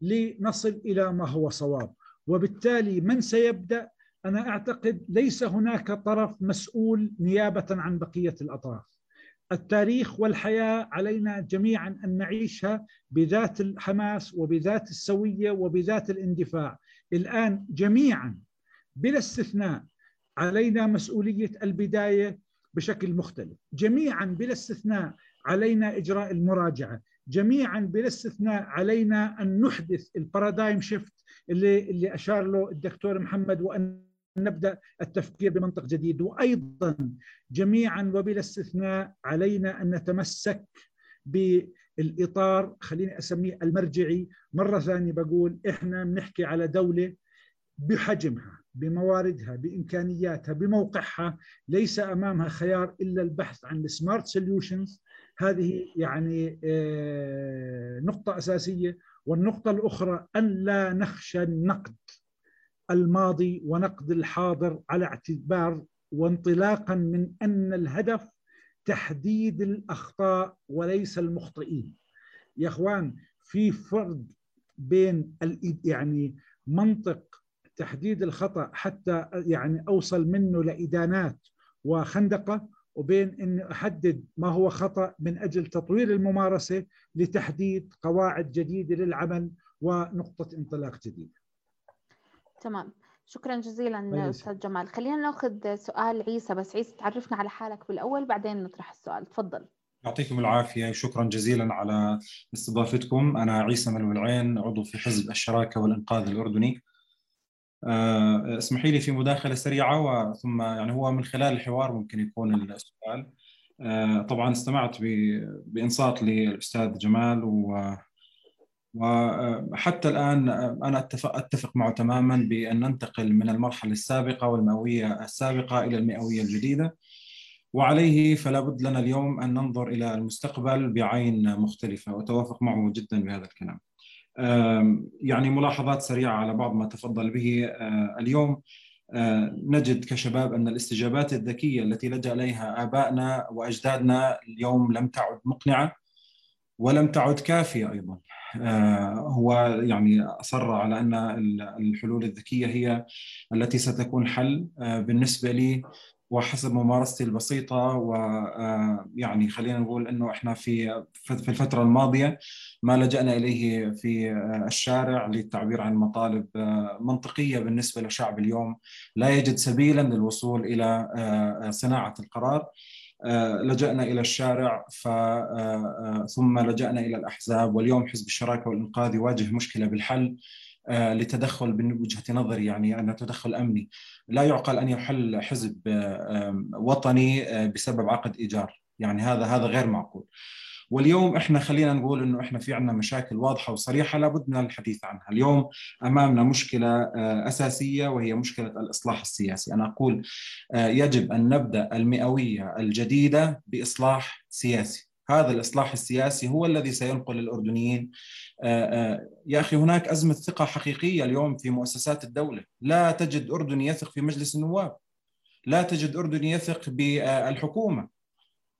لنصل إلى ما هو صواب. وبالتالي من سيبدأ؟ أنا أعتقد ليس هناك طرف مسؤول نيابة عن بقية الأطراف. التاريخ والحياة علينا جميعا أن نعيشها بذات الحماس وبذات السوية وبذات الاندفاع. الآن جميعا بلا استثناء علينا مسؤولية البداية بشكل مختلف. جميعا بلا استثناء علينا إجراء المراجعة. جميعا بلا استثناء علينا أن نحدث البارادايم شيفت اللي اللي أشار له الدكتور محمد وأن نبدأ التفكير بمنطق جديد. وأيضا جميعا وبلا استثناء علينا أن نتمسك بالإطار خليني أسميه المرجعي. مرة ثانية بقول إحنا بنحكي على دولة بحجمها بمواردها بإمكانياتها بموقعها. ليس أمامها خيار إلا البحث عن السمارت سوليوشنز هذه يعني آه، نقطة أساسية. والنقطة الأخرى أن لا نخشى النقد. الماضي ونقد الحاضر على اعتبار وانطلاقا من أن الهدف تحديد الأخطاء وليس المخطئين يا إخوان في فرق بين يعني منطق تحديد الخطأ حتى يعني أوصل منه لإدانات وخندقة وبين اني أحدد ما هو خطأ من أجل تطوير الممارسة لتحديد قواعد جديدة للعمل ونقطة انطلاق جديدة. تمام. شكرا جزيلا أستاذ جمال. خلينا ناخذ سؤال عيسى بس. عيسى تعرفنا على حالك بالأول بعدين نطرح السؤال. تفضل. يعطيكم العافية شكرا جزيلا على استضافتكم. أنا عيسى من العين عضو في حزب الشراكة والإنقاذ الأردني. آه، اسمحي لي في مداخلة سريعة وثم يعني هو من خلال الحوار ممكن يكون السؤال. آه، طبعا استمعت بإنصات للأستاذ جمال و وحتى الآن أنا أتفق, معه تماما بأن ننتقل من المرحلة السابقة والمئوية السابقة إلى المئوية الجديدة. وعليه فلا بد لنا اليوم أن ننظر إلى المستقبل بعين مختلفة وأتوافق معه جدا بهذا الكلام. يعني ملاحظات سريعة على بعض ما تفضل به. آه، اليوم آه، نجد كشباب أن الاستجابات الذكية التي لجأ إليها آبائنا وأجدادنا اليوم لم تعد مقنعة ولم تعد كافية أيضا. هو يعني أصر على أن الحلول الذكية هي التي ستكون حل بالنسبة لي وحسب ممارستي البسيطة ويعني خلينا نقول أنه إحنا في في الفترة الماضية ما لجأنا إليه في الشارع للتعبير عن مطالب منطقية بالنسبة لشعب اليوم. لا يجد سبيلا للوصول إلى صناعة القرار. لجأنا إلى الشارع ف... ثم لجأنا إلى الأحزاب واليوم حزب الشراكة والإنقاذ يواجه مشكلة بالحل لتدخل من وجهة نظري يعني أن تدخل أمني. لا يعقل أن يحل حزب وطني بسبب عقد إيجار. يعني هذا هذا غير معقول. واليوم إحنا خلينا نقول إنه إحنا في عندنا مشاكل واضحة وصريحة لابد من الحديث عنها، اليوم أمامنا مشكلة آه، أساسية وهي مشكلة الإصلاح السياسي، أنا أقول آه، يجب أن نبدأ المئوية الجديدة بإصلاح سياسي، هذا الإصلاح السياسي هو الذي سينقل الأردنيين. آه، يا أخي هناك أزمة ثقة حقيقية اليوم في مؤسسات الدولة، لا تجد اردني يثق في مجلس النواب. لا تجد اردني يثق بالحكومة.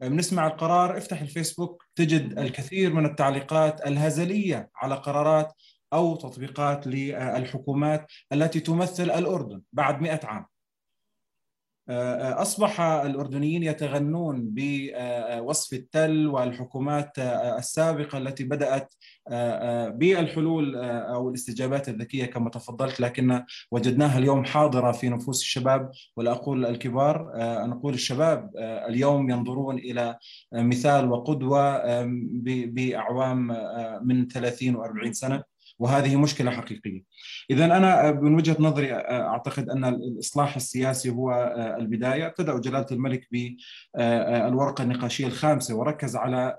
بنسمع القرار. افتح الفيسبوك تجد الكثير من التعليقات الهزلية على قرارات أو تطبيقات للحكومات التي تمثل الأردن بعد 100 عام. أصبح الأردنيين يتغنون بوصف التل والحكومات السابقة التي بدأت بالحلول أو الاستجابات الذكية كما تفضلت لكن وجدناها اليوم حاضرة في نفوس الشباب ولا أقول الكبار. نقول الشباب اليوم ينظرون إلى مثال وقدوة بأعوام من 30 و40 سنة. وهذه مشكلة حقيقية. اذا أنا من وجهة نظري أعتقد أن الإصلاح السياسي هو البداية، ابتدأ جلالة الملك بالورقه النقاشية الخامسة وركز على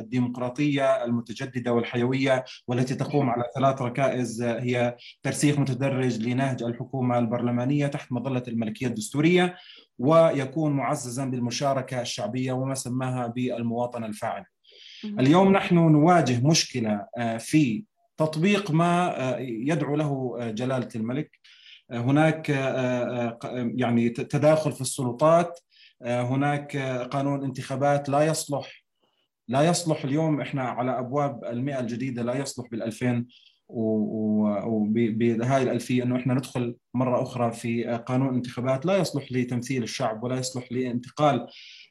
الديمقراطية المتجددة والحيوية والتي تقوم على ثلاث ركائز هي ترسيخ متدرج لنهج الحكومة البرلمانية تحت مظلة الملكية الدستورية ويكون معززا بالمشاركة الشعبية وما سماها بالمواطنه الفاعله. اليوم نحن نواجه مشكلة في تطبيق ما آه، يدعو له آه، جلالة الملك. آه، هناك يعني تداخل في السلطات. هناك قانون انتخابات لا يصلح لا يصلح اليوم. إحنا على أبواب المئة الجديدة لا يصلح بال2000 وبهاي الألفية أنه إحنا ندخل مرة أخرى في قانون انتخابات. لا يصلح لتمثيل الشعب ولا يصلح لانتقال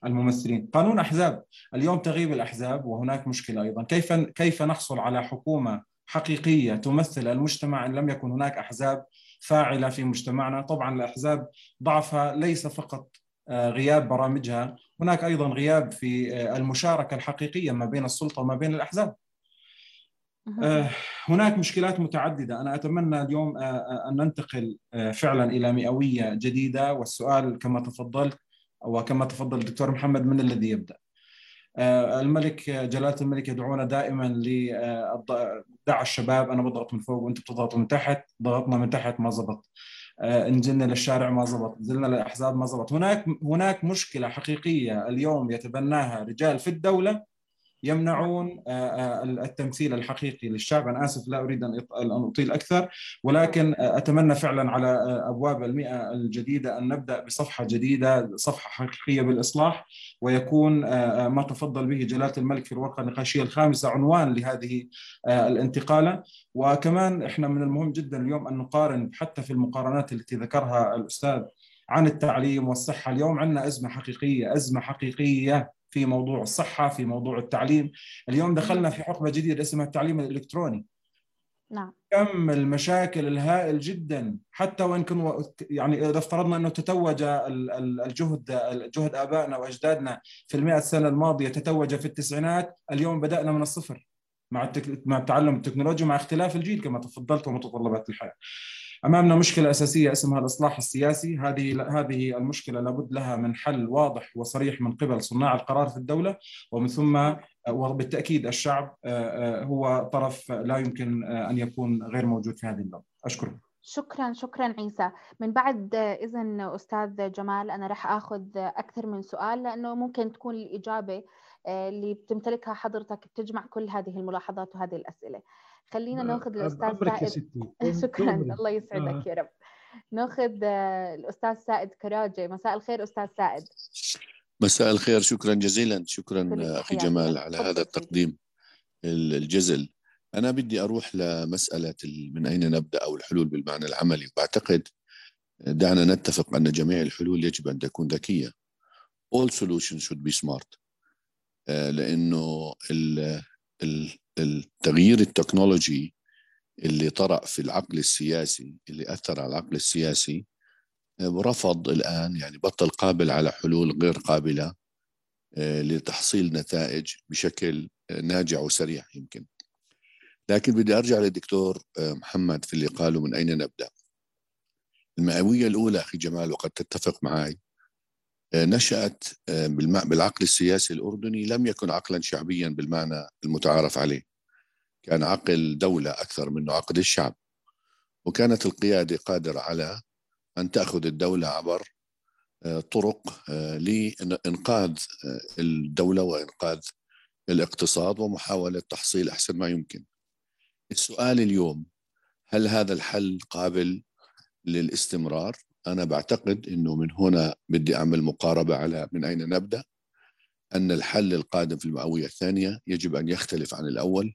الممثلين. قانون أحزاب. اليوم تغيب الأحزاب وهناك مشكلة أيضا. كيف كيف نحصل على حكومة حقيقية تمثل المجتمع إن لم يكن هناك أحزاب فاعلة في مجتمعنا، طبعا الأحزاب ضعفها ليس فقط غياب برامجها هناك أيضا غياب في المشاركة الحقيقية ما بين السلطة وما بين الأحزاب. هناك مشكلات متعددة. أنا أتمنى اليوم أن ننتقل فعلا إلى مئوية جديدة. والسؤال كما تفضلت وكما تفضل الدكتور محمد من الذي يبدأ؟ الملك جلالة الملك يدعونا دائما لدع الشباب أنا بضغط من فوق وأنت بتضغطوا من تحت. ضغطنا من تحت ما زبط. نزلنا للشارع ما زبط. نزلنا للأحزاب ما زبط. هناك هناك مشكلة حقيقية اليوم يتبناها رجال في الدولة. يمنعون التمثيل الحقيقي للشعب. أنا آسف لا أريد أن أطيل أكثر ولكن أتمنى فعلا على أبواب المئة الجديدة أن نبدأ بصفحة جديدة صفحة حقيقية بالإصلاح ويكون ما تفضل به جلالة الملك في الورقة النقاشية الخامسة عنوان لهذه الانتقالة. وكمان إحنا من المهم جدا اليوم أن نقارن حتى في المقارنات التي ذكرها الأستاذ عن التعليم والصحة. اليوم عندنا أزمة حقيقية أزمة حقيقية. في موضوع الصحة في موضوع التعليم. اليوم دخلنا في حقبة جديدة اسمها التعليم الإلكتروني. نعم. كم المشاكل الهائل جدا. حتى وإن كان يعني إذا افترضنا إنه تتوج الجهد جهد آبائنا وأجدادنا في المئة سنة الماضية تتوج في التسعينات اليوم بدأنا من الصفر مع التك... مع تعلم التكنولوجيا مع اختلاف الجيل كما تفضلت ومتطلبات الحياة. أمامنا مشكلة أساسية اسمها الإصلاح السياسي، هذه هذه المشكلة لابد لها من حل واضح وصريح من قبل صناع القرار في الدولة ومن ثم وبالتأكيد الشعب هو طرف لا يمكن أن يكون غير موجود في هذه اللحظه. اشكرك. شكرا شكرا عيسى من بعد إذن أستاذ جمال أنا راح آخذ أكثر من سؤال لأنه ممكن تكون الإجابة اللي بتمتلكها حضرتك بتجمع كل هذه الملاحظات وهذه الأسئلة خلينا ناخذ الأستاذ سائد. شكرا. الله يسعدك يا رب. ناخذ الأستاذ سائد كراجي مساء الخير أستاذ سائد. مساء الخير. شكرا جزيلا. شكرا أخي جمال على هذا التقديم الجزل. أنا بدي أروح لمسألة من أين نبدأ أو الحلول بالمعنى العملي. بعتقد دعنا نتفق أن جميع الحلول يجب أن تكون ذكية. All solutions should be smart. لأنه التغيير التكنولوجي اللي طرأ في العقل السياسي اللي أثر على العقل السياسي رفض الآن يعني بطل قابل على حلول غير قابلة لتحصيل نتائج بشكل ناجع وسريع يمكن. لكن بدي أرجع للدكتور محمد في اللي قاله من أين نبدأ. المئوية الأولى أخي جمال وقد تتفق معي نشأت بالعقل السياسي الأردني لم يكن عقلا شعبيا بالمعنى المتعارف عليه. كان عقل دولة أكثر منه عقد الشعب. وكانت القيادة قادرة على أن تأخذ الدولة عبر طرق لإنقاذ الدولة وإنقاذ الاقتصاد ومحاولة تحصيل أحسن ما يمكن. السؤال اليوم هل هذا الحل قابل للاستمرار؟ أنا بعتقد أنه من هنا بدي أعمل مقاربة على من أين نبدأ. أن الحل القادم في المئوية الثانية يجب أن يختلف عن الأول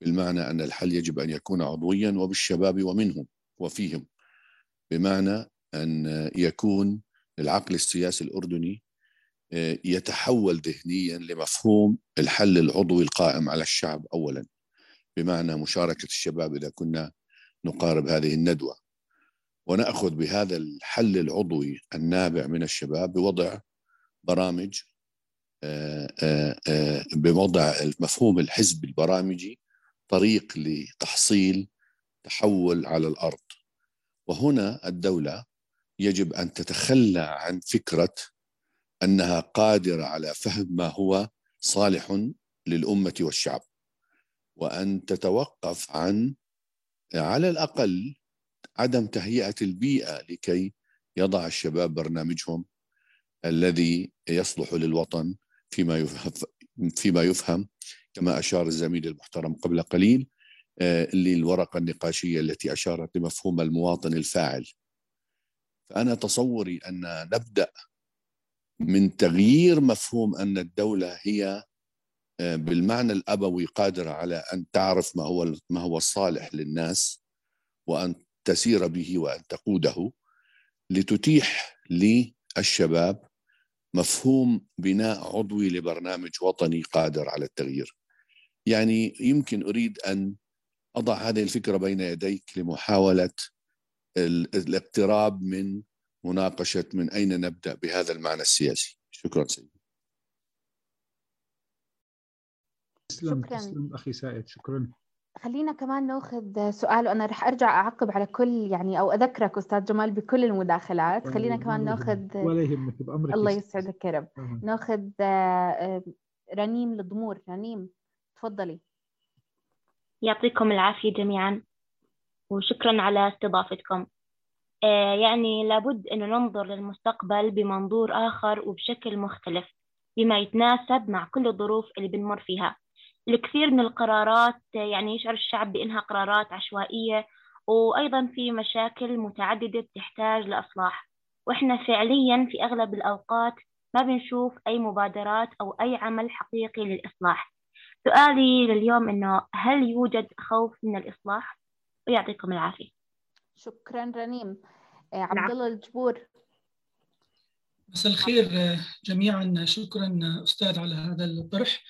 بالمعنى أن الحل يجب أن يكون عضويا وبالشباب ومنهم وفيهم بمعنى أن يكون العقل السياسي الأردني يتحول ذهنيا لمفهوم الحل العضوي القائم على الشعب أولا بمعنى مشاركة الشباب إذا كنا نقارب هذه الندوة. ونأخذ بهذا الحل العضوي النابع من الشباب بوضع برامج بوضع المفهوم الحزب البرامجي طريق لتحصيل تحول على الأرض. وهنا الدولة يجب أن تتخلى عن فكرة أنها قادرة على فهم ما هو صالح للأمة والشعب وأن تتوقف عن على الأقل عدم تهيئة البيئة لكي يضع الشباب برنامجهم الذي يصلح للوطن فيما يفهم فيما يفهم كما أشار الزميل المحترم قبل قليل للورقة النقاشية التي أشارت لمفهوم المواطن الفاعل. فأنا تصوري أن نبدأ من تغيير مفهوم أن الدولة هي بالمعنى الأبوي قادرة على أن تعرف ما هو ما هو الصالح للناس وأن تسير به وأن تقوده لتتيح للشباب مفهوم بناء عضوي لبرنامج وطني قادر على التغيير. يعني يمكن أريد أن أضع هذه الفكرة بين يديك لمحاولة الاقتراب من مناقشة من أين نبدأ بهذا المعنى السياسي شكرا سيدي تسلم شكراً. تسلم أخي سائد شكرا خلينا كمان ناخذ سؤال وأنا رح أرجع أعقب على كل يعني أو أذكرك أستاذ جمال بكل المداخلات. خلينا كمان ناخذ ولا يهمك بامرك الله. يسعدك يا رب. ناخذ آه، رنيم للضمور رنيم تفضلي. يعطيكم العافية جميعا وشكرا على استضافتكم. آه، يعني لابد أن ننظر للمستقبل بمنظور آخر وبشكل مختلف بما يتناسب مع كل الظروف اللي بنمر فيها. الكثير من القرارات يعني يشعر الشعب بأنها قرارات عشوائية وأيضا في مشاكل متعددة بتحتاج لإصلاح. وإحنا فعليا في أغلب الأوقات ما بنشوف أي مبادرات أو أي عمل حقيقي للإصلاح. سؤالي لليوم إنه هل يوجد خوف من الإصلاح؟ ويعطيكم العافية. شكرا رنيم. آه، عبد الله الجبور. مساء الخير آه، جميعا شكرا آه، أستاذ على هذا الطرح.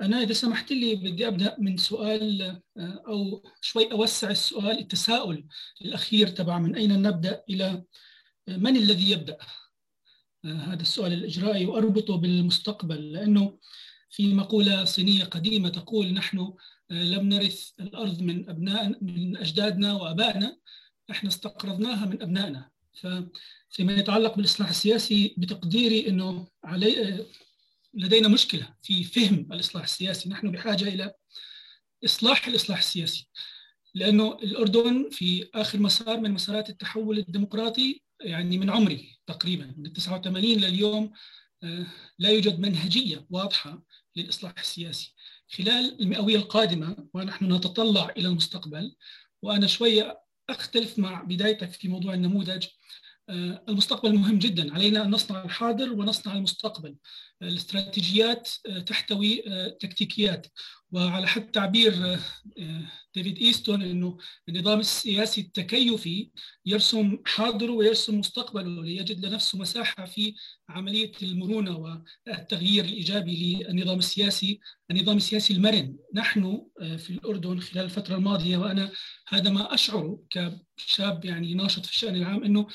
أنا إذا سمحت لي بدي أبدأ من سؤال آه، أو شوي أوسع السؤال التساؤل الأخير تبع من أين نبدأ إلى آه، من الذي يبدأ؟ آه، هذا السؤال الإجرائي وأربطه بالمستقبل لأنه في مقولة صينية قديمة تقول نحن لم نرث الأرض من أبناء من أجدادنا وأبائنا إحنا استقرضناها من أبنائنا. فيما يتعلق بالإصلاح السياسي بتقديري أنه علي لدينا مشكلة في فهم الإصلاح السياسي. نحن بحاجة إلى إصلاح الإصلاح السياسي لأنه الأردن في آخر مسار من مسارات التحول الديمقراطي يعني من عمري تقريبا من 89 لليوم آه، لا يوجد منهجية واضحة للإصلاح السياسي. خلال المئوية القادمة ونحن نتطلع إلى المستقبل وأنا شوية أختلف مع بدايتك في موضوع النموذج المستقبل مهم جدا. علينا أن نصنع الحاضر ونصنع المستقبل. الاستراتيجيات آه، تحتوي آه، تكتيكيات. وعلى حد تعبير آه، آه، ديفيد إيستون أنه النظام السياسي التكيفي يرسم حاضره ويرسم مستقبله ليجد لنفسه مساحة في عملية المرونة والتغيير الإيجابي للنظام السياسي النظام السياسي المرن. نحن آه، في الأردن خلال الفترة الماضية وأنا هذا ما أشعره كشاب يعني ناشط في الشأن العام أنه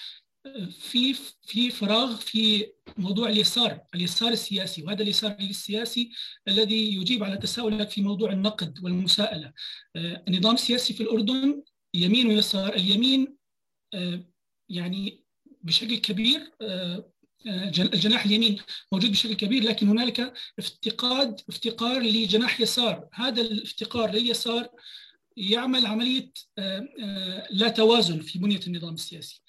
في في فراغ في موضوع اليسار اليسار السياسي وهذا اليسار السياسي الذي يجيب على تساؤلك في موضوع النقد والمساءلة. آه، النظام السياسي في الأردن يمين ويسار. اليمين آه، يعني بشكل كبير آه، آه، جن- الجناح اليمين موجود بشكل كبير لكن هنالك افتقاد افتقار لجناح يسار. هذا الافتقار لليسار يعمل عملية آه، آه، لا توازن في بنية النظام السياسي.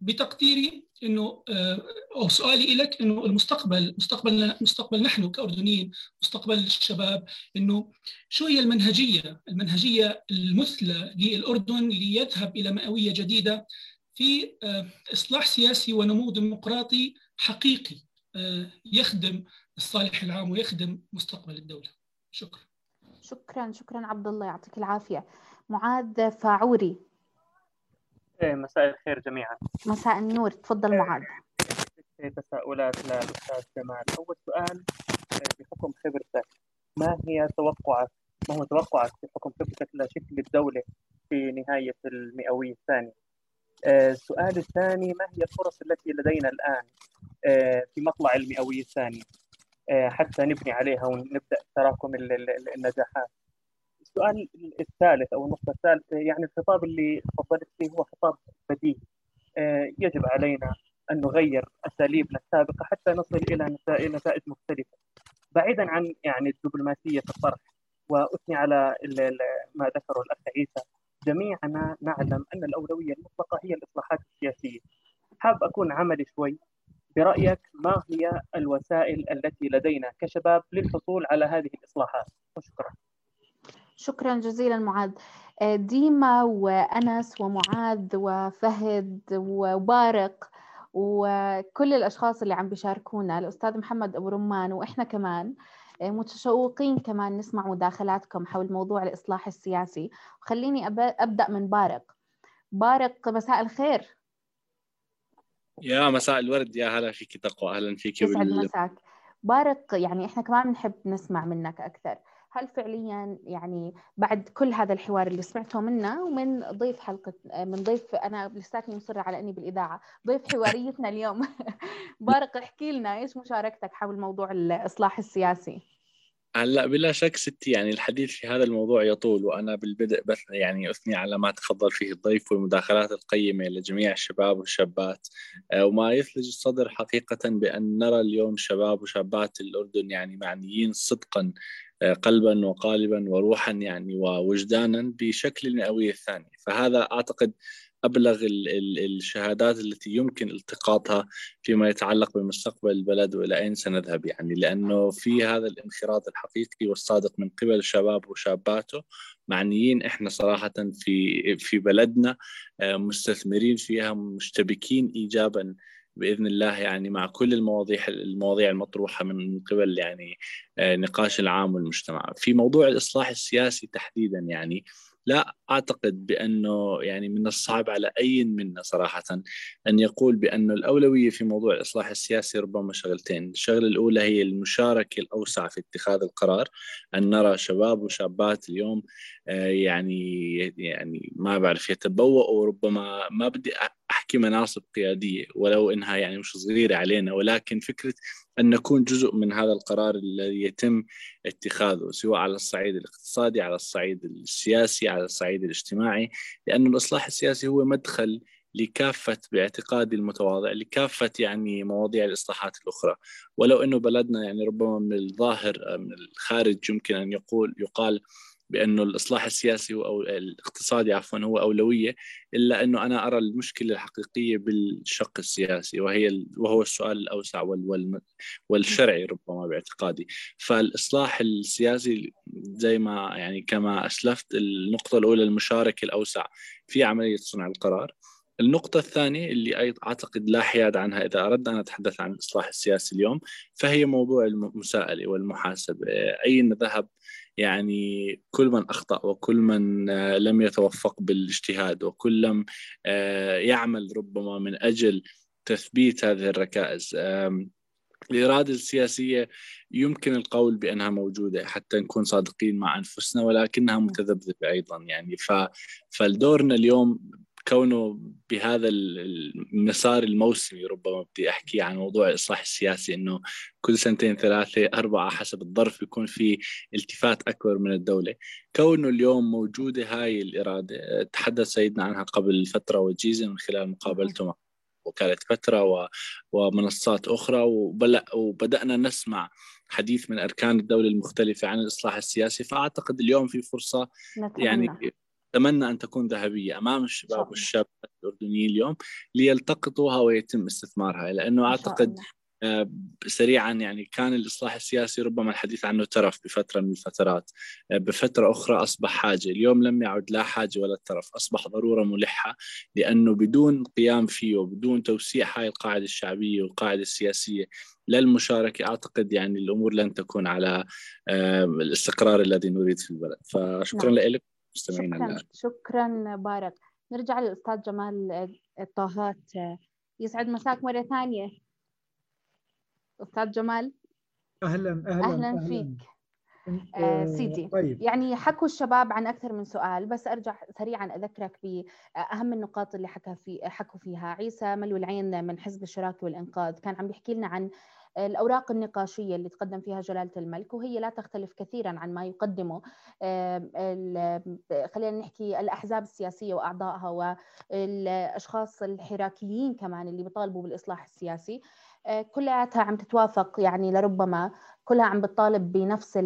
بتقديري إنه آه، أو سؤالي لك إنه المستقبل مستقبل مستقبل نحن كأردنيين مستقبل الشباب إنه شو هي المنهجية؟ المنهجية المثلى للأردن ليذهب إلى مئوية جديدة في آه، إصلاح سياسي ونمو ديمقراطي حقيقي آه، يخدم الصالح العام ويخدم مستقبل الدولة. شكرا. شكرا شكرا عبد الله يعطيك العافية. معاذ فاعوري. إيه، مساء الخير جميعا. مساء النور. تفضل معاذ. إيه، تساؤلات للأستاذ جمال. أول سؤال إيه، بحكم خبرتك ما هي توقعك؟ ما هو توقعك بحكم خبرتك لشكل الدولة في نهاية المئوية الثانية؟ آه، السؤال الثاني ما هي الفرص التي لدينا الآن آه، في مطلع المئوية الثانية؟ آه، حتى نبني عليها ونبدأ تراكم ال- ال- النجاحات. السؤال الثالث أو النقطة الثالثة يعني الخطاب اللي تفضلت فيه هو خطاب بديهي. آه، يجب علينا أن نغير أساليبنا السابقة حتى نصل إلى نتائج مختلفة. بعيدا عن يعني الدبلوماسية في الطرح وأثني على ما ذكره الأخ عيسى جميعنا نعلم أن الأولوية المطلقة هي الإصلاحات السياسية. حاب أكون عملي شوي. برأيك ما هي الوسائل التي لدينا كشباب للحصول على هذه الإصلاحات؟ وشكرا شكرا جزيلا معاذ. آه، ديما وأنس ومعاذ وفهد وبارق وكل الأشخاص اللي عم بيشاركونا الأستاذ محمد أبو رمان وإحنا كمان آه، متشوقين كمان نسمع مداخلاتكم حول موضوع الإصلاح السياسي. خليني أب- أبدأ من بارق. بارق مساء الخير. يا مساء الورد يا هلا فيك تقوى. أهلا فيك يسعد بال... مساك. بارق يعني إحنا كمان بنحب نسمع منك أكثر. هل فعليا يعني بعد كل هذا الحوار اللي سمعته منا ومن ضيف حلقة من ضيف أنا لساتني مصرة على أني بالإذاعة ضيف حواريتنا اليوم. بارق احكي لنا إيش مشاركتك حول موضوع الإصلاح السياسي؟ هلأ بلا شك ستي يعني الحديث في هذا الموضوع يطول وأنا بالبدء بس يعني أثني على ما تفضل فيه الضيف والمداخلات القيمة لجميع الشباب والشابات. آه، وما يثلج الصدر حقيقة بأن نرى اليوم شباب وشابات الأردن يعني معنيين صدقا قلبا وقالبا وروحا يعني ووجدانا بشكل المئويه الثانية فهذا أعتقد أبلغ الشهادات التي يمكن التقاطها فيما يتعلق بمستقبل البلد وإلى أين سنذهب يعني لأنه في هذا الانخراط الحقيقي والصادق من قبل الشباب وشاباته معنيين إحنا صراحة في في بلدنا آه، مستثمرين فيها مشتبكين ايجابا بإذن الله يعني مع كل المواضيع المواضيع المطروحة من قبل يعني آه، نقاش العام والمجتمع. في موضوع الإصلاح السياسي تحديدا يعني لا أعتقد بأنه يعني من الصعب على أي منا صراحة أن يقول بأنه الأولوية في موضوع الإصلاح السياسي ربما شغلتين، الشغلة الأولى هي المشاركة الأوسع في اتخاذ القرار، أن نرى شباب وشابات اليوم آه، يعني يعني ما بعرف يتبوأوا ربما ما بدي احكي مناصب قيادية ولو إنها يعني مش صغيرة علينا ولكن فكرة أن نكون جزء من هذا القرار الذي يتم اتخاذه سواء على الصعيد الاقتصادي على الصعيد السياسي على الصعيد الاجتماعي لأن الإصلاح السياسي هو مدخل لكافة باعتقادي المتواضع لكافة يعني مواضيع الإصلاحات الأخرى. ولو أنه بلدنا يعني ربما من الظاهر من الخارج يمكن أن يقول يقال بأنه الإصلاح السياسي أو الاقتصادي عفوا هو أولوية إلا إنه أنا أرى المشكلة الحقيقية بالشق السياسي وهي وهو السؤال الأوسع والشرعي ربما باعتقادي. فالإصلاح السياسي زي ما يعني كما أسلفت النقطة الأولى المشاركة الأوسع في عملية صنع القرار. النقطة الثانية اللي أعتقد لا حياد عنها إذا أردنا أن نتحدث عن الإصلاح السياسي اليوم فهي موضوع المساءلة والمحاسبة. أين ذهب يعني كل من أخطأ وكل من آه، لم يتوفق بالاجتهاد وكل لم آه، يعمل ربما من أجل تثبيت هذه الركائز. الإرادة السياسية يمكن القول بأنها موجودة حتى نكون صادقين مع أنفسنا ولكنها متذبذبة أيضا يعني. فالدورنا اليوم كونه بهذا المسار الموسمي ربما بدي أحكي عن موضوع الاصلاح السياسي إنه كل سنتين ثلاثة أربعة حسب الظرف يكون في التفات أكبر من الدولة كونه اليوم موجودة هاي الإرادة تحدث سيدنا عنها قبل فترة وجيزة من خلال مقابلته مع وكالة فترة و... ومنصات أخرى وبدأنا نسمع حديث من أركان الدولة المختلفة عن الإصلاح السياسي فأعتقد اليوم في فرصة نتمنى. يعني أتمنى أن تكون ذهبية أمام الشباب والشابات الأردنيين اليوم ليلتقطوها ويتم استثمارها لأنه أعتقد آه، سريعا يعني كان الإصلاح السياسي ربما الحديث عنه ترف بفترة من الفترات. آه، بفترة أخرى أصبح حاجة. اليوم لم يعد لا حاجة ولا ترف. أصبح ضرورة ملحة لأنه بدون قيام فيه وبدون توسيع هاي القاعدة الشعبية والقاعدة السياسية للمشاركة أعتقد يعني الأمور لن تكون على آه، الاستقرار الذي نريد في البلد. فشكرا نعم. لك. مستمعينا شكرا شكرا بارك. نرجع للأستاذ جمال الطاهات. يسعد مساك مرة ثانية. أستاذ جمال. أهلا أهلا أهلا, أهلاً. فيك. آه سيدي. طيب. يعني حكوا الشباب عن أكثر من سؤال بس أرجع سريعا أذكرك باهم النقاط اللي حكى في حكوا فيها. عيسى ملو العين من حزب الشراكة والإنقاذ كان عم بيحكي لنا عن الأوراق النقاشية اللي تقدم فيها جلالة الملك وهي لا تختلف كثيرا عن ما يقدمه خلينا نحكي الأحزاب السياسية وأعضائها والأشخاص الحراكيين كمان اللي بيطالبوا بالإصلاح السياسي. آه، كلها عم تتوافق يعني لربما كلها عم بتطالب بنفس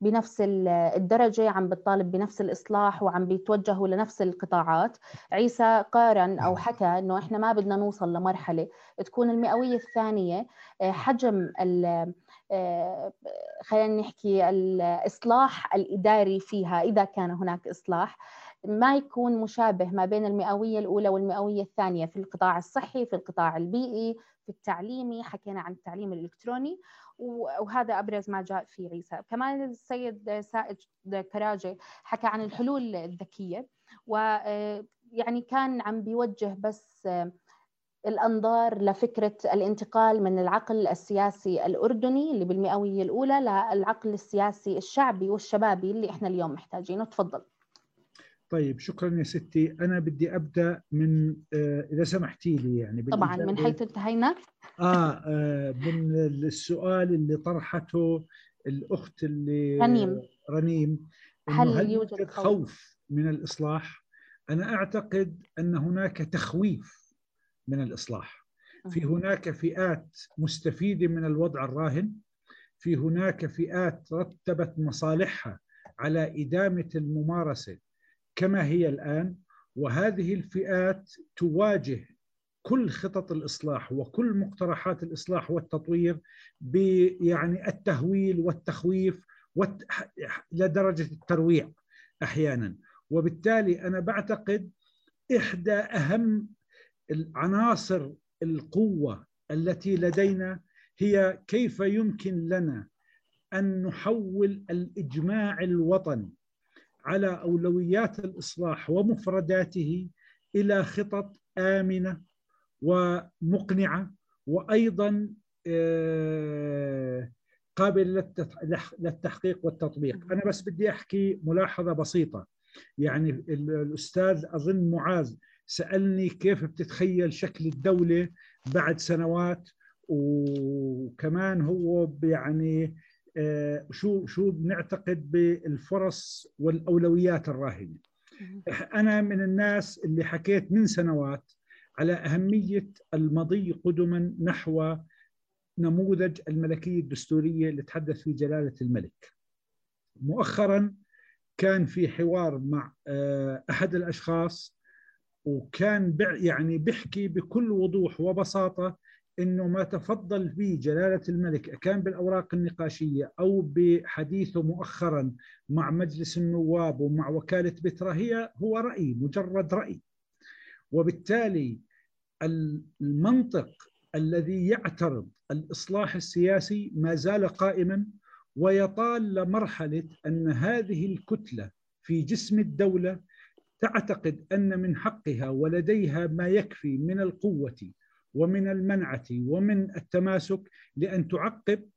بنفس الدرجة عم بتطالب بنفس الإصلاح وعم بيتوجهوا لنفس القطاعات. عيسى قارن أو حكى أنه إحنا ما بدنا نوصل لمرحلة تكون المئوية الثانية آه، حجم آه، خلينا نحكي الإصلاح الإداري فيها إذا كان هناك إصلاح. ما يكون مشابه ما بين المئوية الأولى والمئوية الثانية في القطاع الصحي في القطاع البيئي في التعليمي. حكينا عن التعليم الإلكتروني وهذا أبرز ما جاء في عيسى. كمان السيد سائد كراجي حكى عن الحلول الذكية ويعني كان عم بيوجه بس الأنظار لفكرة الانتقال من العقل السياسي الأردني اللي بالمئوية الأولى للعقل السياسي الشعبي والشبابي اللي إحنا اليوم محتاجينه. تفضل. طيب شكرا يا ستي. أنا بدي أبدأ من آه، إذا سمحتي لي يعني. طبعا من حيث انتهينا. آه, آه من السؤال اللي طرحته الأخت اللي رنيم. رنيم هل, هل يوجد خوف؟ من الإصلاح؟ أنا أعتقد أن هناك تخويف من الإصلاح. في هناك فئات مستفيدة من الوضع الراهن. في هناك فئات رتبت مصالحها على إدامة الممارسة. كما هي الآن وهذه الفئات تواجه كل خطط الإصلاح وكل مقترحات الإصلاح والتطوير يعني التهويل والتخويف والت... لدرجة الترويع أحيانا. وبالتالي أنا بعتقد إحدى أهم العناصر القوة التي لدينا هي كيف يمكن لنا أن نحول الإجماع الوطني على أولويات الإصلاح ومفرداته إلى خطط آمنة ومقنعة وأيضا آه، قابل للتحقيق والتطبيق. أنا بس بدي أحكي ملاحظة بسيطة. يعني الأستاذ أظن معاذ سألني كيف بتتخيل شكل الدولة بعد سنوات وكمان هو يعني شو شو بنعتقد بالفرص والأولويات الراهنة. أنا من الناس اللي حكيت من سنوات على أهمية المضي قدما نحو نموذج الملكية الدستورية اللي تحدث فيه جلالة الملك. مؤخرا كان في حوار مع آه، أحد الأشخاص وكان يعني بيحكي بكل وضوح وبساطة إنه ما تفضل به جلالة الملك كان بالأوراق النقاشية أو بحديثه مؤخرا مع مجلس النواب ومع وكالة بترا هي هو رأي مجرد رأي. وبالتالي المنطق الذي يعترض الإصلاح السياسي ما زال قائما ويطال لمرحلة أن هذه الكتلة في جسم الدولة تعتقد أن من حقها ولديها ما يكفي من القوة ومن المنعة ومن التماسك لأن تعقب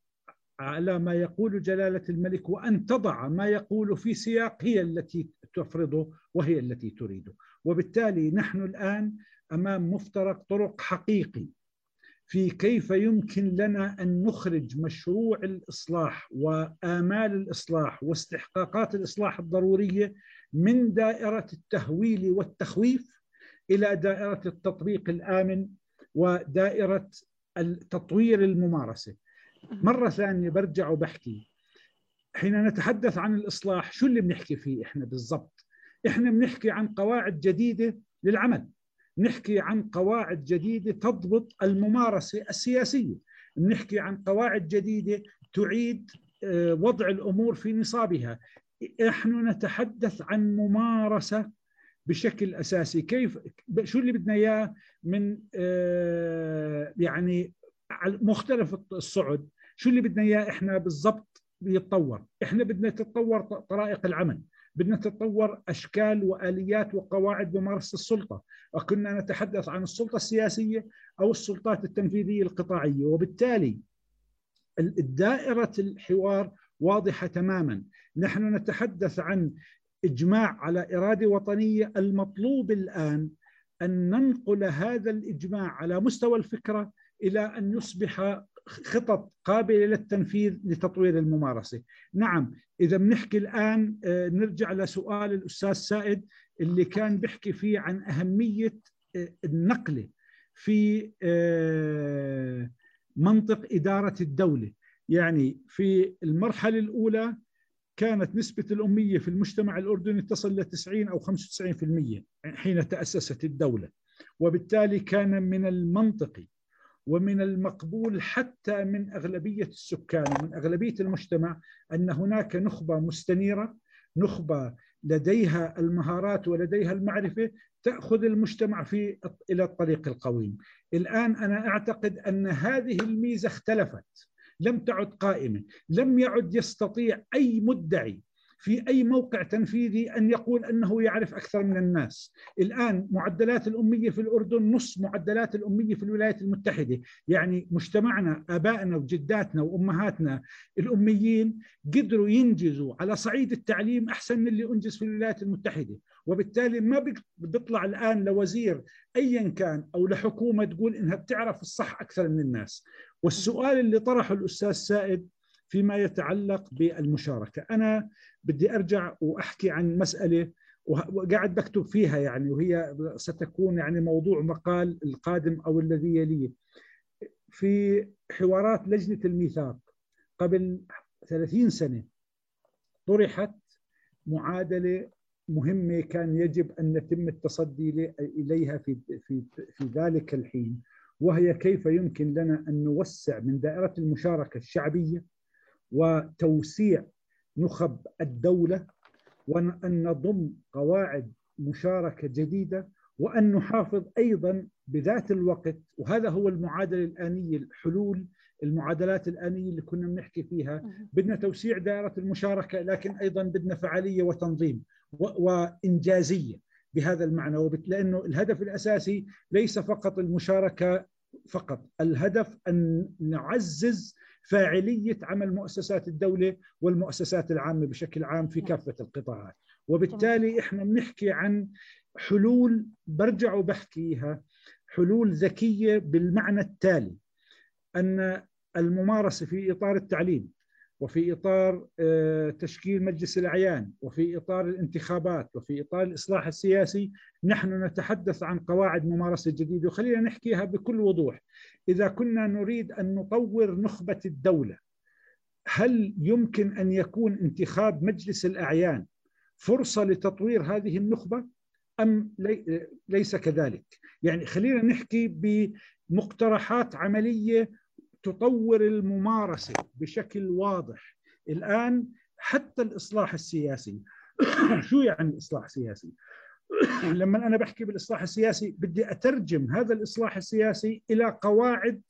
على ما يقول جلالة الملك وأن تضع ما يقول في سياق هي التي تفرضه وهي التي تريده. وبالتالي نحن الآن أمام مفترق طرق حقيقي في كيف يمكن لنا أن نخرج مشروع الإصلاح وآمال الإصلاح واستحقاقات الإصلاح الضرورية من دائرة التهويل والتخويف إلى دائرة التطبيق الآمن ودائرة تطوير الممارسة. مرة ثانية برجع وبحكي. حين نتحدث عن الإصلاح شو اللي بنحكي فيه إحنا بالضبط؟ إحنا بنحكي عن قواعد جديدة للعمل. نحكي عن قواعد جديدة تضبط الممارسة السياسية. نحكي عن قواعد جديدة تعيد آه، وضع الأمور في نصابها. نحن نتحدث عن ممارسة بشكل أساسي. كيف شو اللي بدنا إياه من آه، يعني مختلف الصعد شو اللي بدنا إياه إحنا بالضبط يتطور؟ إحنا بدنا تتطور طرائق العمل بدنا تتطور أشكال وآليات وقواعد ممارسه السلطة. وكنا نتحدث عن السلطة السياسية أو السلطات التنفيذية القطاعية وبالتالي دائره الحوار واضحة تماما. نحن نتحدث عن إجماع على إرادة وطنية المطلوب الآن أن ننقل هذا الإجماع على مستوى الفكرة إلى أن يصبح خطط قابلة للتنفيذ لتطوير الممارسة. نعم إذا بنحكي الآن آه، نرجع لسؤال الأستاذ سائد اللي كان بيحكي فيه عن أهمية آه، النقله في آه، منطق إدارة الدولة. يعني في المرحلة الأولى كانت نسبة الأمية في المجتمع الأردني تصل ل 90 أو 95% حين تأسست الدولة. وبالتالي كان من المنطقي ومن المقبول حتى من أغلبية السكان ومن أغلبية المجتمع أن هناك نخبة مستنيرة نخبة لديها المهارات ولديها المعرفة تأخذ المجتمع في إلى الطريق القويم. الآن أنا أعتقد أن هذه الميزة اختلفت. لم تعد قائمة لم يعد يستطيع أي مدعي في أي موقع تنفيذي أن يقول أنه يعرف أكثر من الناس. الآن معدلات الأمية في الأردن نص معدلات الأمية في الولايات المتحدة. يعني مجتمعنا آبائنا وجداتنا وأمهاتنا الأميين قدروا ينجزوا على صعيد التعليم أحسن من اللي أنجز في الولايات المتحدة. وبالتالي ما بيطلع الآن لوزير أيا كان أو لحكومة تقول إنها بتعرف الصح أكثر من الناس. والسؤال اللي طرحه الأستاذ سائد فيما يتعلق بالمشاركة. أنا بدي أرجع وأحكي عن مسألة وقاعد بكتب فيها يعني وهي ستكون يعني موضوع مقال القادم أو الذي يليه. في حوارات لجنة الميثاق قبل 30 سنة طرحت معادلة مهمة كان يجب أن يتم التصدي إليها في, في, في ذلك الحين وهي كيف يمكن لنا أن نوسع من دائرة المشاركة الشعبية وتوسيع نخب الدولة وأن نضم قواعد مشاركة جديدة وأن نحافظ أيضا بذات الوقت وهذا هو المعادلة الآنية الحلول المعادلات الآنية اللي كنا بنحكي فيها. بدنا توسيع دائرة المشاركة لكن أيضا بدنا فعالية وتنظيم. وإنجازية بهذا المعنى. لأنه الهدف الأساسي ليس فقط المشاركة فقط الهدف أن نعزز فاعلية عمل مؤسسات الدولة والمؤسسات العامة بشكل عام في كافة القطاعات. وبالتالي إحنا بنحكي عن حلول برجع وبحكيها حلول ذكية بالمعنى التالي أن الممارسة في إطار التعليم وفي إطار آه، تشكيل مجلس الأعيان وفي إطار الانتخابات وفي إطار الإصلاح السياسي نحن نتحدث عن قواعد ممارسة جديدة وخلينا نحكيها بكل وضوح. إذا كنا نريد أن نطور نخبة الدولة هل يمكن أن يكون انتخاب مجلس الأعيان فرصة لتطوير هذه النخبة؟ أم ليس كذلك؟ يعني خلينا نحكي بمقترحات عملية تطور الممارسة بشكل واضح الآن حتى الإصلاح السياسي شو يعني الإصلاح السياسي؟ لما أنا بحكي بالإصلاح السياسي بدي أترجم هذا الإصلاح السياسي إلى قواعد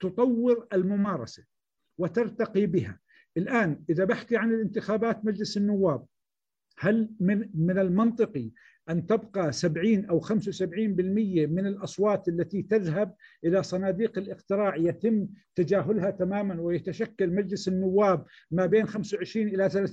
تطور الممارسة وترتقي بها. الآن إذا بحكي عن الانتخابات مجلس النواب هل من من المنطقي أن تبقى 70 أو 75% من الأصوات التي تذهب إلى صناديق الاقتراع يتم تجاهلها تماما ويتشكل مجلس النواب ما بين 25 إلى 30%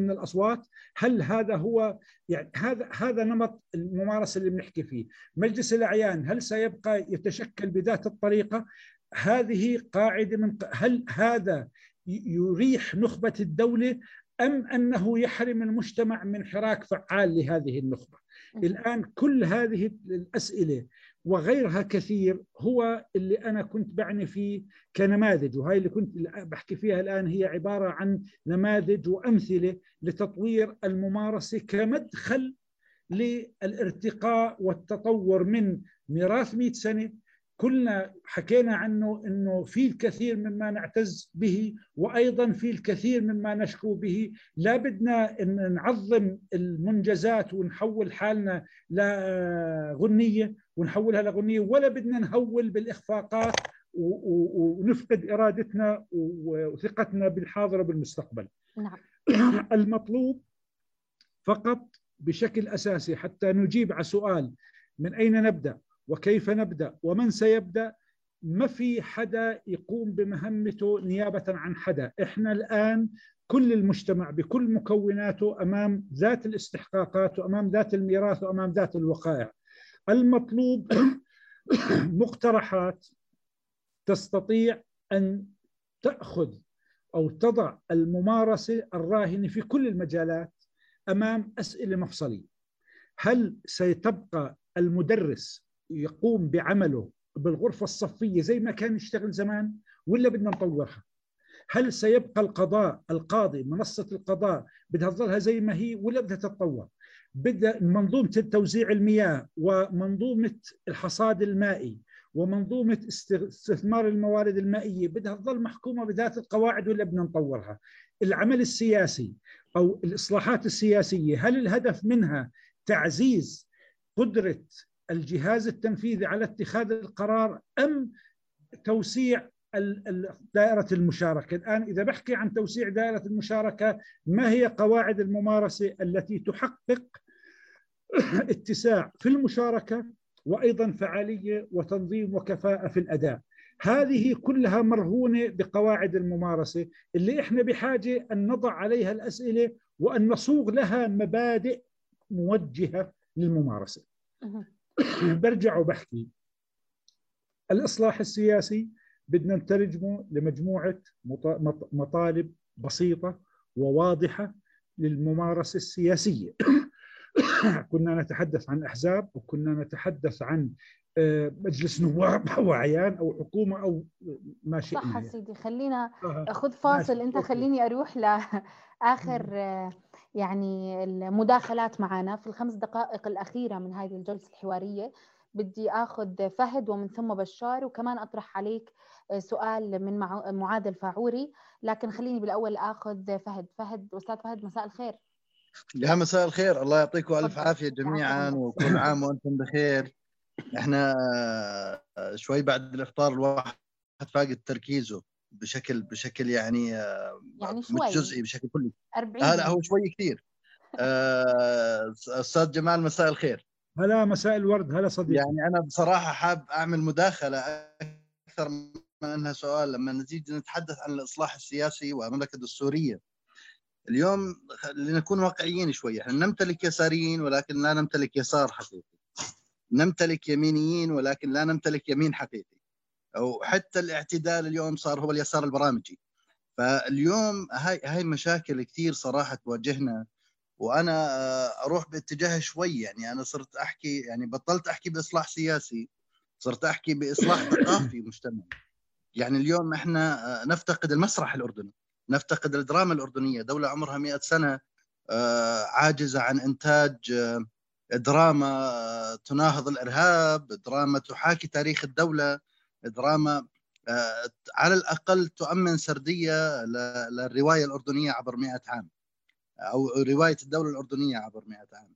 من الأصوات. هل هذا هو يعني هذا هذا نمط الممارسة اللي بنحكي فيه. مجلس الأعيان هل سيبقى يتشكل بذات الطريقة؟ هذه قاعدة من هل هذا يريح نخبة الدولة أم أنه يحرم المجتمع من حراك فعال لهذه النخبة؟ الآن كل هذه الأسئلة وغيرها كثير هو اللي أنا كنت بعني فيه كنماذج وهي اللي كنت بحكي فيها الآن هي عبارة عن نماذج وأمثلة لتطوير الممارسة كمدخل للارتقاء والتطور من ميراث 100 سنة كلنا حكينا عنه إنه في الكثير مما نعتز به وأيضا في الكثير مما نشكو به. لا بدنا إن نعظم المنجزات ونحول حالنا لغنية ونحولها لغنية ولا بدنا نهول بالإخفاقات ونفقد إرادتنا وثقتنا بالحاضر وبالمستقبل. نعم. المطلوب فقط بشكل أساسي حتى نجيب على سؤال من أين نبدأ؟ وكيف نبدأ ومن سيبدأ؟ ما في حدا يقوم بمهمته نيابة عن حدا. إحنا الآن كل المجتمع بكل مكوناته أمام ذات الاستحقاقات وأمام ذات الميراث وأمام ذات الوقائع. المطلوب مقترحات تستطيع أن تأخذ أو تضع الممارسة الراهنة في كل المجالات أمام أسئلة مفصلية. هل سيتبقى المدرس يقوم بعمله بالغرفة الصفية زي ما كان يشتغل زمان ولا بدنا نطورها؟ هل سيبقى القضاء القاضي منصة القضاء بدها تظلها زي ما هي ولا بدها تتطور؟ بدأ منظومة توزيع المياه ومنظومة الحصاد المائي ومنظومة استثمار الموارد المائية بدها تظل محكومة بذات القواعد ولا بدنا نطورها؟ العمل السياسي أو الإصلاحات السياسية هل الهدف منها تعزيز قدرة الجهاز التنفيذي على اتخاذ القرار أم توسيع دائرة المشاركة؟ الآن إذا بحكي عن توسيع دائرة المشاركة ما هي قواعد الممارسة التي تحقق اتساع في المشاركة وأيضا فعالية وتنظيم وكفاءة في الأداء؟ هذه كلها مرهونة بقواعد الممارسة. اللي إحنا بحاجة أن نضع عليها الأسئلة وأن نصوغ لها مبادئ موجهة للممارسة. برجع وبحكي. الإصلاح السياسي بدنا نترجمه لمجموعة مطالب بسيطة وواضحة للممارسة السياسية. كنا نتحدث عن أحزاب وكنا نتحدث عن آه، مجلس نواب أو عيان أو حكومة أو ما شئنا صح يعني. سيدي خلينا آه. خذ فاصل. أنت خليني أروح لآخر آه، يعني المداخلات معنا في الخمس دقائق الأخيرة من هذه الجلسة الحوارية بدي آخذ فهد ومن ثم بشار وكمان أطرح عليك سؤال من معاذ الفاعوري لكن خليني بالأول آخذ فهد. فهد أستاذ فهد مساء الخير. يا مساء الخير. الله يعطيكم ألف عافية جميعا وكل عام وأنتم بخير. إحنا شوي بعد الإفطار الواحد فاقد تركيزه. بشكل بشكل يعني يعني شوي. جزئي بشكل كلي. 40 هلا هو شوي كثير. آه، أستاذ جمال مساء الخير. هلا مساء الورد. هلا صديقي. يعني أنا بصراحة حاب أعمل مداخلة أكثر من إنها سؤال. لما نزيد نتحدث عن الإصلاح السياسي والمملكة الدستورية اليوم لنكون واقعيين شوي. إحنا نمتلك يساريين ولكن لا نمتلك يسار حقيقي. نمتلك يمينيين ولكن لا نمتلك يمين حقيقي. أو حتى الاعتدال اليوم صار هو اليسار البرامجي. فاليوم هاي هاي مشاكل كثير صراحة تواجهنا وأنا أروح باتجاه شوي. يعني أنا صرت أحكي يعني بطلت أحكي بإصلاح سياسي صرت أحكي بإصلاح ثقافي مجتمعي يعني اليوم إحنا نفتقد المسرح الأردني نفتقد الدراما الأردنية. دولة عمرها 100 سنة آه، عاجزة عن إنتاج آه، دراما تناهض الإرهاب، دراما تحاكي تاريخ الدولة، دراما آه، على الأقل تؤمن سردية للرواية الأردنية عبر 100 عام أو رواية الدولة الأردنية عبر 100 عام.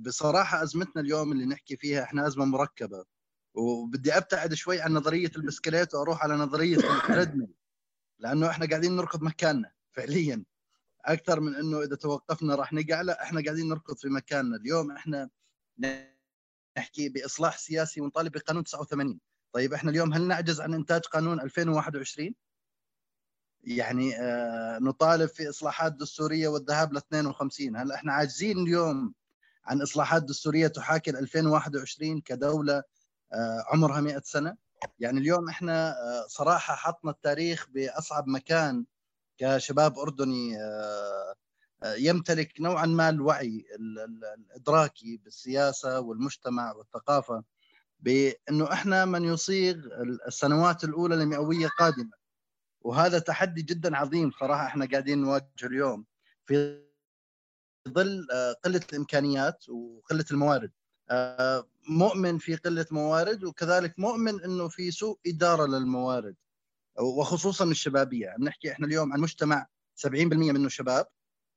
بصراحة أزمتنا اليوم اللي نحكي فيها إحنا أزمة مركبة وبدي أبتعد شوي عن نظرية البسكليت وأروح على نظرية ال treadmill لأنه إحنا قاعدين نركض مكاننا فعليا. أكثر من إنه إذا توقفنا راح نقع لا إحنا قاعدين نركض في مكاننا. اليوم إحنا نحكي بإصلاح سياسي ونطالب بقانون 89 طيب إحنا اليوم هل نعجز عن إنتاج قانون 2021 يعني آه نطالب في إصلاحات دستورية والذهاب ل 52 هل إحنا عاجزين اليوم عن إصلاحات دستورية تحاكي 2021 كدولة آه عمرها 100 سنة؟ يعني اليوم إحنا آه صراحة حطنا التاريخ بأصعب مكان كشباب أردني يمتلك نوعا ما الوعي الإدراكي بالسياسة والمجتمع والثقافة. بأنه إحنا من يصيغ السنوات الأولى المئويه قادمة. وهذا تحدي جدا عظيم صراحة إحنا قاعدين نواجهه اليوم في ظل آه، قلة الإمكانيات وقلة الموارد. مؤمن في قلة موارد وكذلك مؤمن إنه في سوء إدارة للموارد وخصوصا الشبابية. نحكي إحنا اليوم عن مجتمع 70% منه شباب.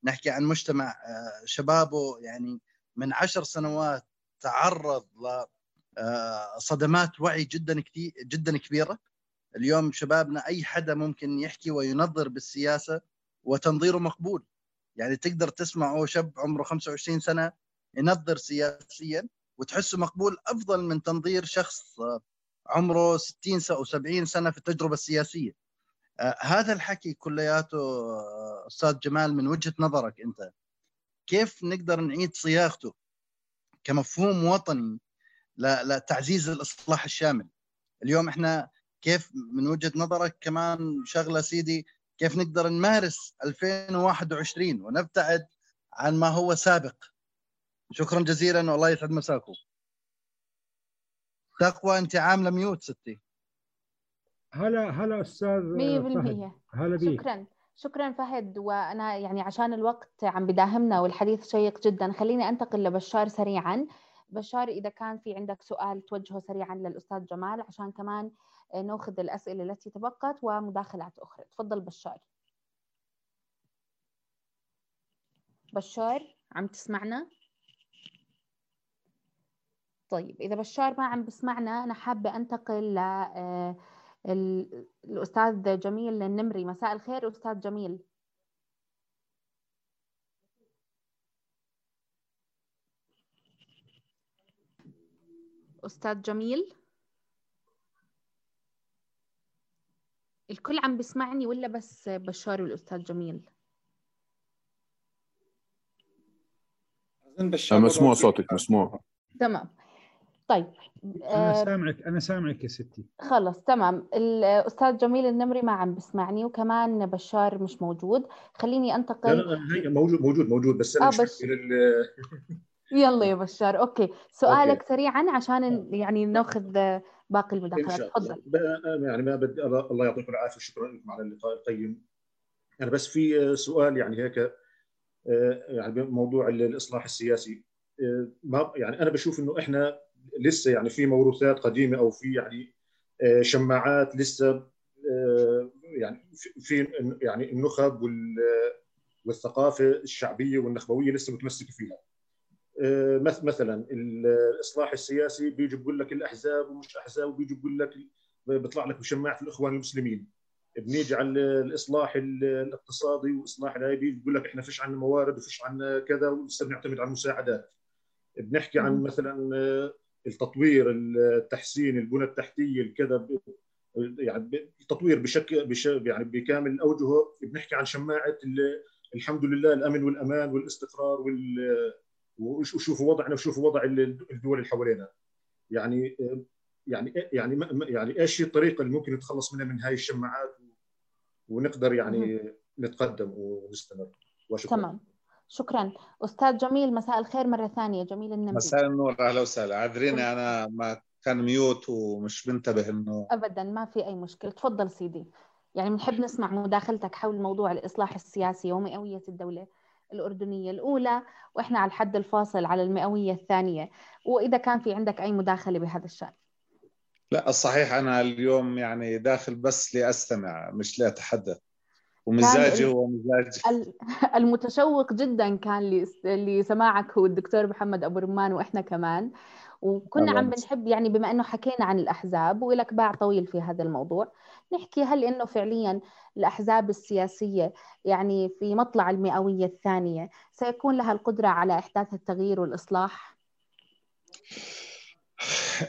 نحكي عن مجتمع آه، شبابه يعني من عشر سنوات تعرض آه، وعي جدا كثير جدا كبيرة. اليوم شبابنا أي حدا ممكن يحكي وينظر بالسياسة وتنظيره مقبول. يعني تقدر تسمعه شاب عمره 25 سنة ينظر سياسيا وتحسه مقبول أفضل من تنظير شخص عمره 60 أو 70 سنة في التجربة السياسية. آه هذا الحكي كلياته آه أستاذ جمال من وجهة نظرك أنت. كيف نقدر نعيد صياغته كمفهوم وطني لتعزيز الإصلاح الشامل. اليوم إحنا كيف من وجهة نظرك كمان شغلة سيدي كيف نقدر نمارس 2021 ونبتعد عن ما هو سابق؟ شكرا جزيلا والله يسعد مساكم. تقوى انت عامله ميوت ستي. هلا هلا أستاذ 100% هلا بيك. شكرا. شكرا فهد. وأنا يعني عشان الوقت عم بداهمنا والحديث شيق جدا خليني أنتقل لبشار سريعا. بشار إذا كان في عندك سؤال توجهه سريعا للأستاذ جمال عشان كمان نأخذ الأسئلة التي تبقت ومداخلات أخرى. تفضل بشار. بشار عم تسمعنا؟ طيب إذا بشار ما عم بسمعنا أنا حابة أنتقل ل آه، الأستاذ جميل النمري. مساء الخير أستاذ جميل. أستاذ جميل. الكل عم بيسمعني ولا بس بشار والأستاذ جميل؟ مسموع صوتك مسموع. تمام. طيب أنا آه، سامعك أنا سامعك يا ستي. خلص تمام. الأستاذ جميل النمري ما عم بسمعني وكمان بشار مش موجود. خليني لا أنتقل لا هي موجود موجود موجود بس أنا آه، مش بس- فاكر ال- يلا يا بشار okay. سؤالك okay. سريعا عشان يعني ناخذ باقي المداخلات. تفضل. يعني ما بدي الله يعطيكم العافية شكرا لكم على اللقاء القيم. أنا بس في سؤال يعني هيك آه، يعني بموضوع الإصلاح السياسي. آه، ما يعني أنا بشوف إنه إحنا لسه يعني في موروثات قديمة أو في يعني آه، شماعات لسه آه، يعني في- يعني النخب وال- والثقافة الشعبية والنخبوية لسه متمسكة فيها. آه، مثلا الإصلاح السياسي بيجي بقول لك الأحزاب ومش أحزاب وبيجي بقول لك بيطلع لك بشماعة الإخوان المسلمين. بنيجي على الإصلاح الاقتصادي وإصلاح الهاي بيجي بقول لك إحنا فيش عندنا موارد وفيش عندنا كذا ولسه بنعتمد على المساعدات. بنحكي عن. مثلا آه، التطوير التحسين البنى التحتية الكذا يعني التطوير بشكل بش يعني بكامل أوجهه. بنحكي عن شماعة ال- الحمد لله الأمن والأمان والاستقرار وال وشوفوا وضعنا وشوفوا وضع ال- الدول اللي حوالينا. يعني يعني يعني يعني إيش هي الطريقة اللي ممكن نتخلص منها من هاي الشماعات؟ ونقدر يعني نتقدم ونستمر. وشكرا. تمام. شكرا. أستاذ جميل مساء الخير مرة ثانية. جميل النمري مساء النور. أهلا وسهلا. عذريني أنا ما كان ميوت ومش منتبه إنه أبدا ما في أي مشكلة. تفضل سيدي. يعني بنحب نسمع مداخلتك حول موضوع الإصلاح السياسي ومئوية الدولة. الأردنية الأولى وإحنا على الحد الفاصل على المئوية الثانية. وإذا كان في عندك أي مداخلة بهذا الشأن. لا الصحيح أنا اليوم يعني داخل بس لأستمع مش لأتحدث. ومزاجي هو مزاج ال- المتشوق جدا كان لس- لسماعك هو الدكتور محمد أبو رمان وإحنا كمان. وكنا عم. بنحب يعني بما أنه حكينا عن الأحزاب ولك باع طويل في هذا الموضوع. نحكي هل أنه فعليا الأحزاب السياسية يعني في مطلع المئوية الثانية سيكون لها القدرة على إحداث التغيير والإصلاح؟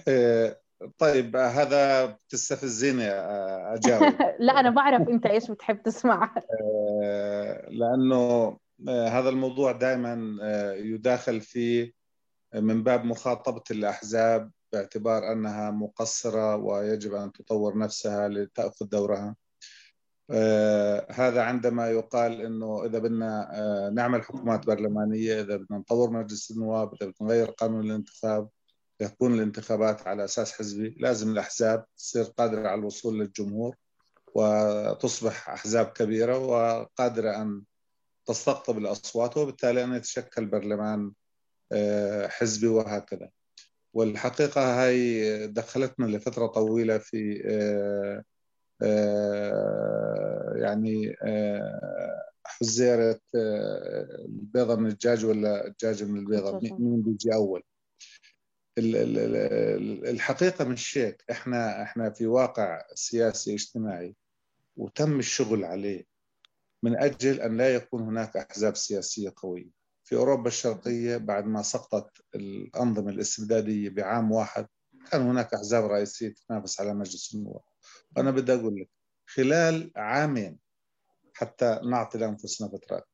آه، طيب هذا بتستفزيني آه، أجاوب لا أنا بعرف أنت إيش بتحب تسمع آه، لأنه هذا الموضوع دائما يداخل فيه من باب مخاطبة الأحزاب باعتبار أنها مقصرة ويجب أن تطور نفسها لتأخذ دورها. آه، هذا عندما يقال إنه إذا بدنا آه، نعمل حكومات برلمانية، إذا بدنا نطور مجلس النواب، إذا بدنا نغير قانون الانتخاب، تكون الانتخابات على أساس حزبي، لازم الأحزاب تصير قادرة على الوصول للجمهور وتصبح أحزاب كبيرة وقادرة أن تستقطب الأصوات وبالتالي أن يتشكل برلمان آه، حزبي وهكذا. والحقيقة هاي دخلتنا لفترة طويلة في آه، آه، يعني آه، حزيرة البيضة من الدجاج ولا الدجاج من البيضة. مين بيجي أول؟ ال- ال- ال- الحقيقة مش هيك إحنا إحنا في واقع سياسي اجتماعي وتم الشغل عليه من أجل أن لا يكون هناك أحزاب سياسية قوية. في أوروبا الشرقية بعد ما سقطت الأنظمة الاستبدادية بعام واحد كان هناك أحزاب رئيسية تتنافس على مجلس النواب. وأنا بدي أقول لك خلال عامين حتى نعطي لأنفسنا فترات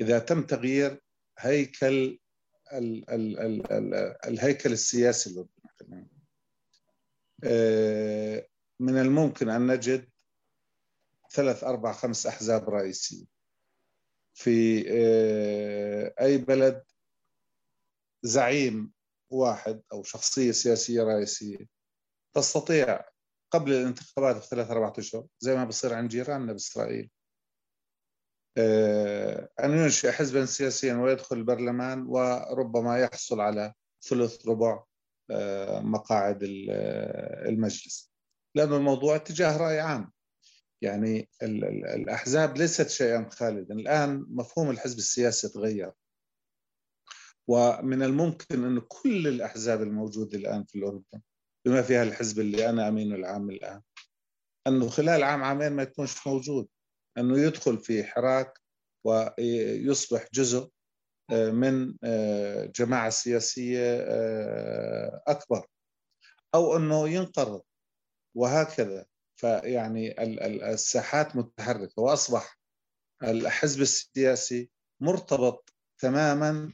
إذا تم تغيير هيكل ال ال ال ال الهيكل السياسي الأردني آه، من الممكن أن نجد ثلاث أربع خمس أحزاب رئيسية. في آه، أي بلد زعيم واحد أو شخصية سياسية رئيسية تستطيع قبل الانتخابات بثلاث أربعة أشهر زي ما بصير عند جيراننا بإسرائيل. آه، أن ينشئ حزبا سياسيا ويدخل البرلمان وربما يحصل على ثلث ربع آه، مقاعد ال- المجلس. لأن الموضوع اتجاه رأي عام. يعني ال- ال- الأحزاب ليست شيئا خالدا. الآن مفهوم الحزب السياسي تغير. ومن الممكن أن كل الأحزاب الموجودة الآن في الأردن بما فيها الحزب اللي أنا أمينه العام الآن أنه خلال عام عامين ما يكونش موجود. أنه يدخل في حراك ويصبح جزء آه، من آه، جماعة سياسية آه، أكبر. أو أنه ينقرض. وهكذا. فيعني الساحات متحركة وأصبح الحزب السياسي مرتبط تماما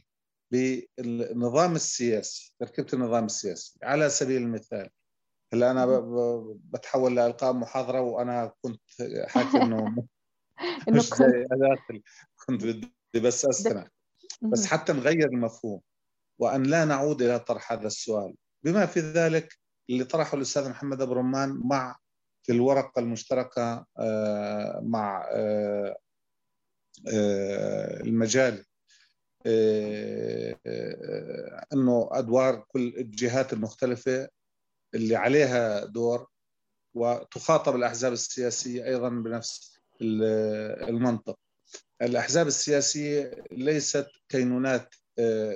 بالنظام السياسي تركيبة النظام السياسي. على سبيل المثال هلأ أنا بتحول لالقاء محاضرة وأنا كنت حاكي إنه مش زي كنت بدي بس استمع بس حتى نغير المفهوم وأن لا نعود إلى طرح هذا السؤال. بما في ذلك اللي طرحه الأستاذ محمد أبو رمان مع في الورقة المشتركة آه، مع آه، آه، المجال إنه أدوار كل الجهات المختلفة اللي عليها دور وتخاطب الأحزاب السياسية أيضا بنفس المنطق. الأحزاب السياسية ليست كينونات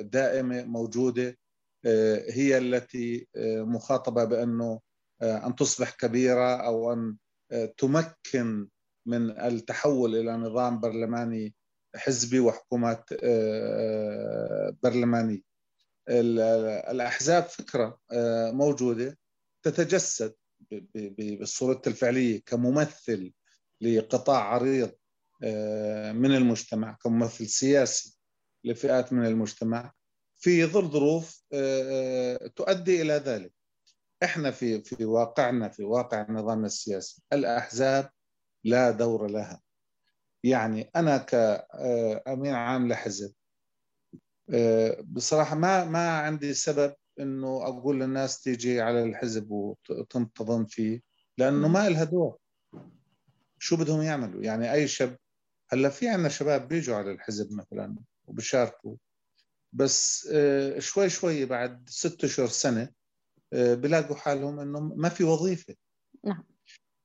دائمة موجودة آه، هي التي مخاطبة بأنه أن تصبح كبيرة أو أن تمكن من التحول إلى نظام برلماني حزبي وحكومات برلمانيه. الأحزاب فكرة موجودة تتجسد بصورتها الفعلية كممثل لقطاع عريض آه، من المجتمع كممثل سياسي لفئات من المجتمع في ظل ظروف آه، آه، تؤدي إلى ذلك إحنا في في واقعنا في واقع النظام السياسي. الأحزاب لا دور لها. يعني أنا كامين عام لحزب بصراحة ما ما عندي سبب إنه أقول للناس تيجي على الحزب وتنتظم فيه لأنه ما لها دور. شو بدهم يعملوا؟ يعني أي شاب هلأ في عندنا شباب بيجوا على الحزب مثلا وبيشاركوا بس آه، شوي شوي بعد ست أشهر سنة آه، بلاقوا حالهم انه ما في وظيفة. نعم.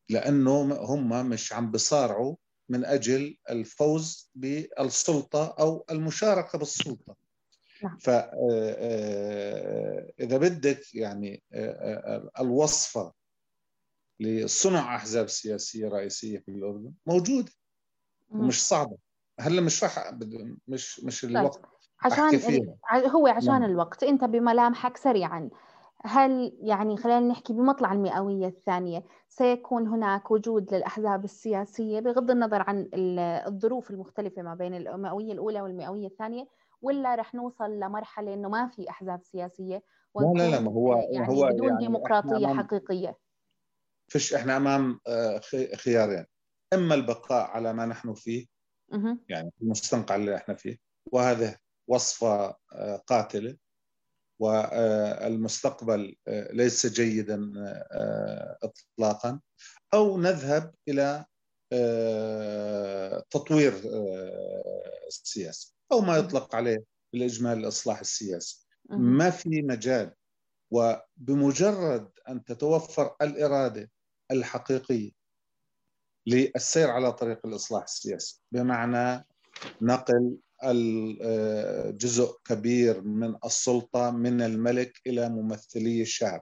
لأنه هم مش عم بصارعوا من أجل الفوز بالسلطة أو المشاركة بالسلطة. نعم. فإذا آه، بدك يعني الوصفة لصنع أحزاب سياسية رئيسية في الأردن موجودة ومش صعبة. هلأ مش راح مش مش طيب. الوقت. عشان هو عشان نعم. الوقت. أنت بملامحك سريعا. هل يعني خلينا نحكي بمطلع المئوية الثانية سيكون هناك وجود للأحزاب السياسية بغض النظر عن الظروف المختلفة ما بين المئوية الأولى والمئوية الثانية ولا رح نوصل لمرحلة إنه ما في أحزاب سياسية لا لا لا ما هو يعني هو بدون يعني ديمقراطية حقيقية؟ فيش إحنا أمام آه، خيارين. إما البقاء على ما نحن فيه يعني المستنقع اللي إحنا فيه وهذا وصفة آه، قاتلة. والمستقبل آه، ليس جيدا اطلاقا أو نذهب إلى تطوير السياسة أو ما يطلق عليه بالإجمال الإصلاح السياسي. ما في مجال وبمجرد أن تتوفر الإرادة الحقيقية للسير على طريق الإصلاح السياسي بمعنى نقل جزء كبير من السلطة من الملك إلى ممثلي الشعب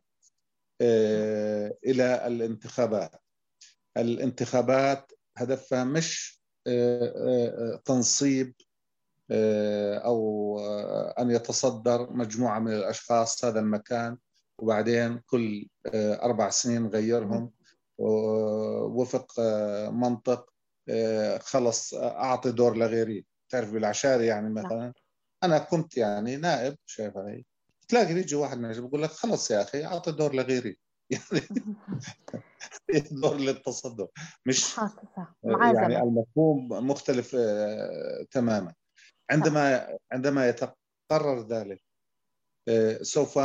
آه، إلى الانتخابات. الانتخابات هدفها مش آه، آه، تنصيب أو أن يتصدر مجموعة من الأشخاص هذا المكان وبعدين كل أربع سنين نغيرهم وفق منطق خلص أعطي دور لغيري. تعرف بالعشاري يعني نعم. مثلا؟ أنا كنت يعني نائب شايف علي تلاقي يجي واحد من بيقول لك خلص يا أخي أعطي دور لغيري. يعني دور للتصدر. مش آه، يعني المفهوم مختلف تماما. عندما عندما يتقرر ذلك سوف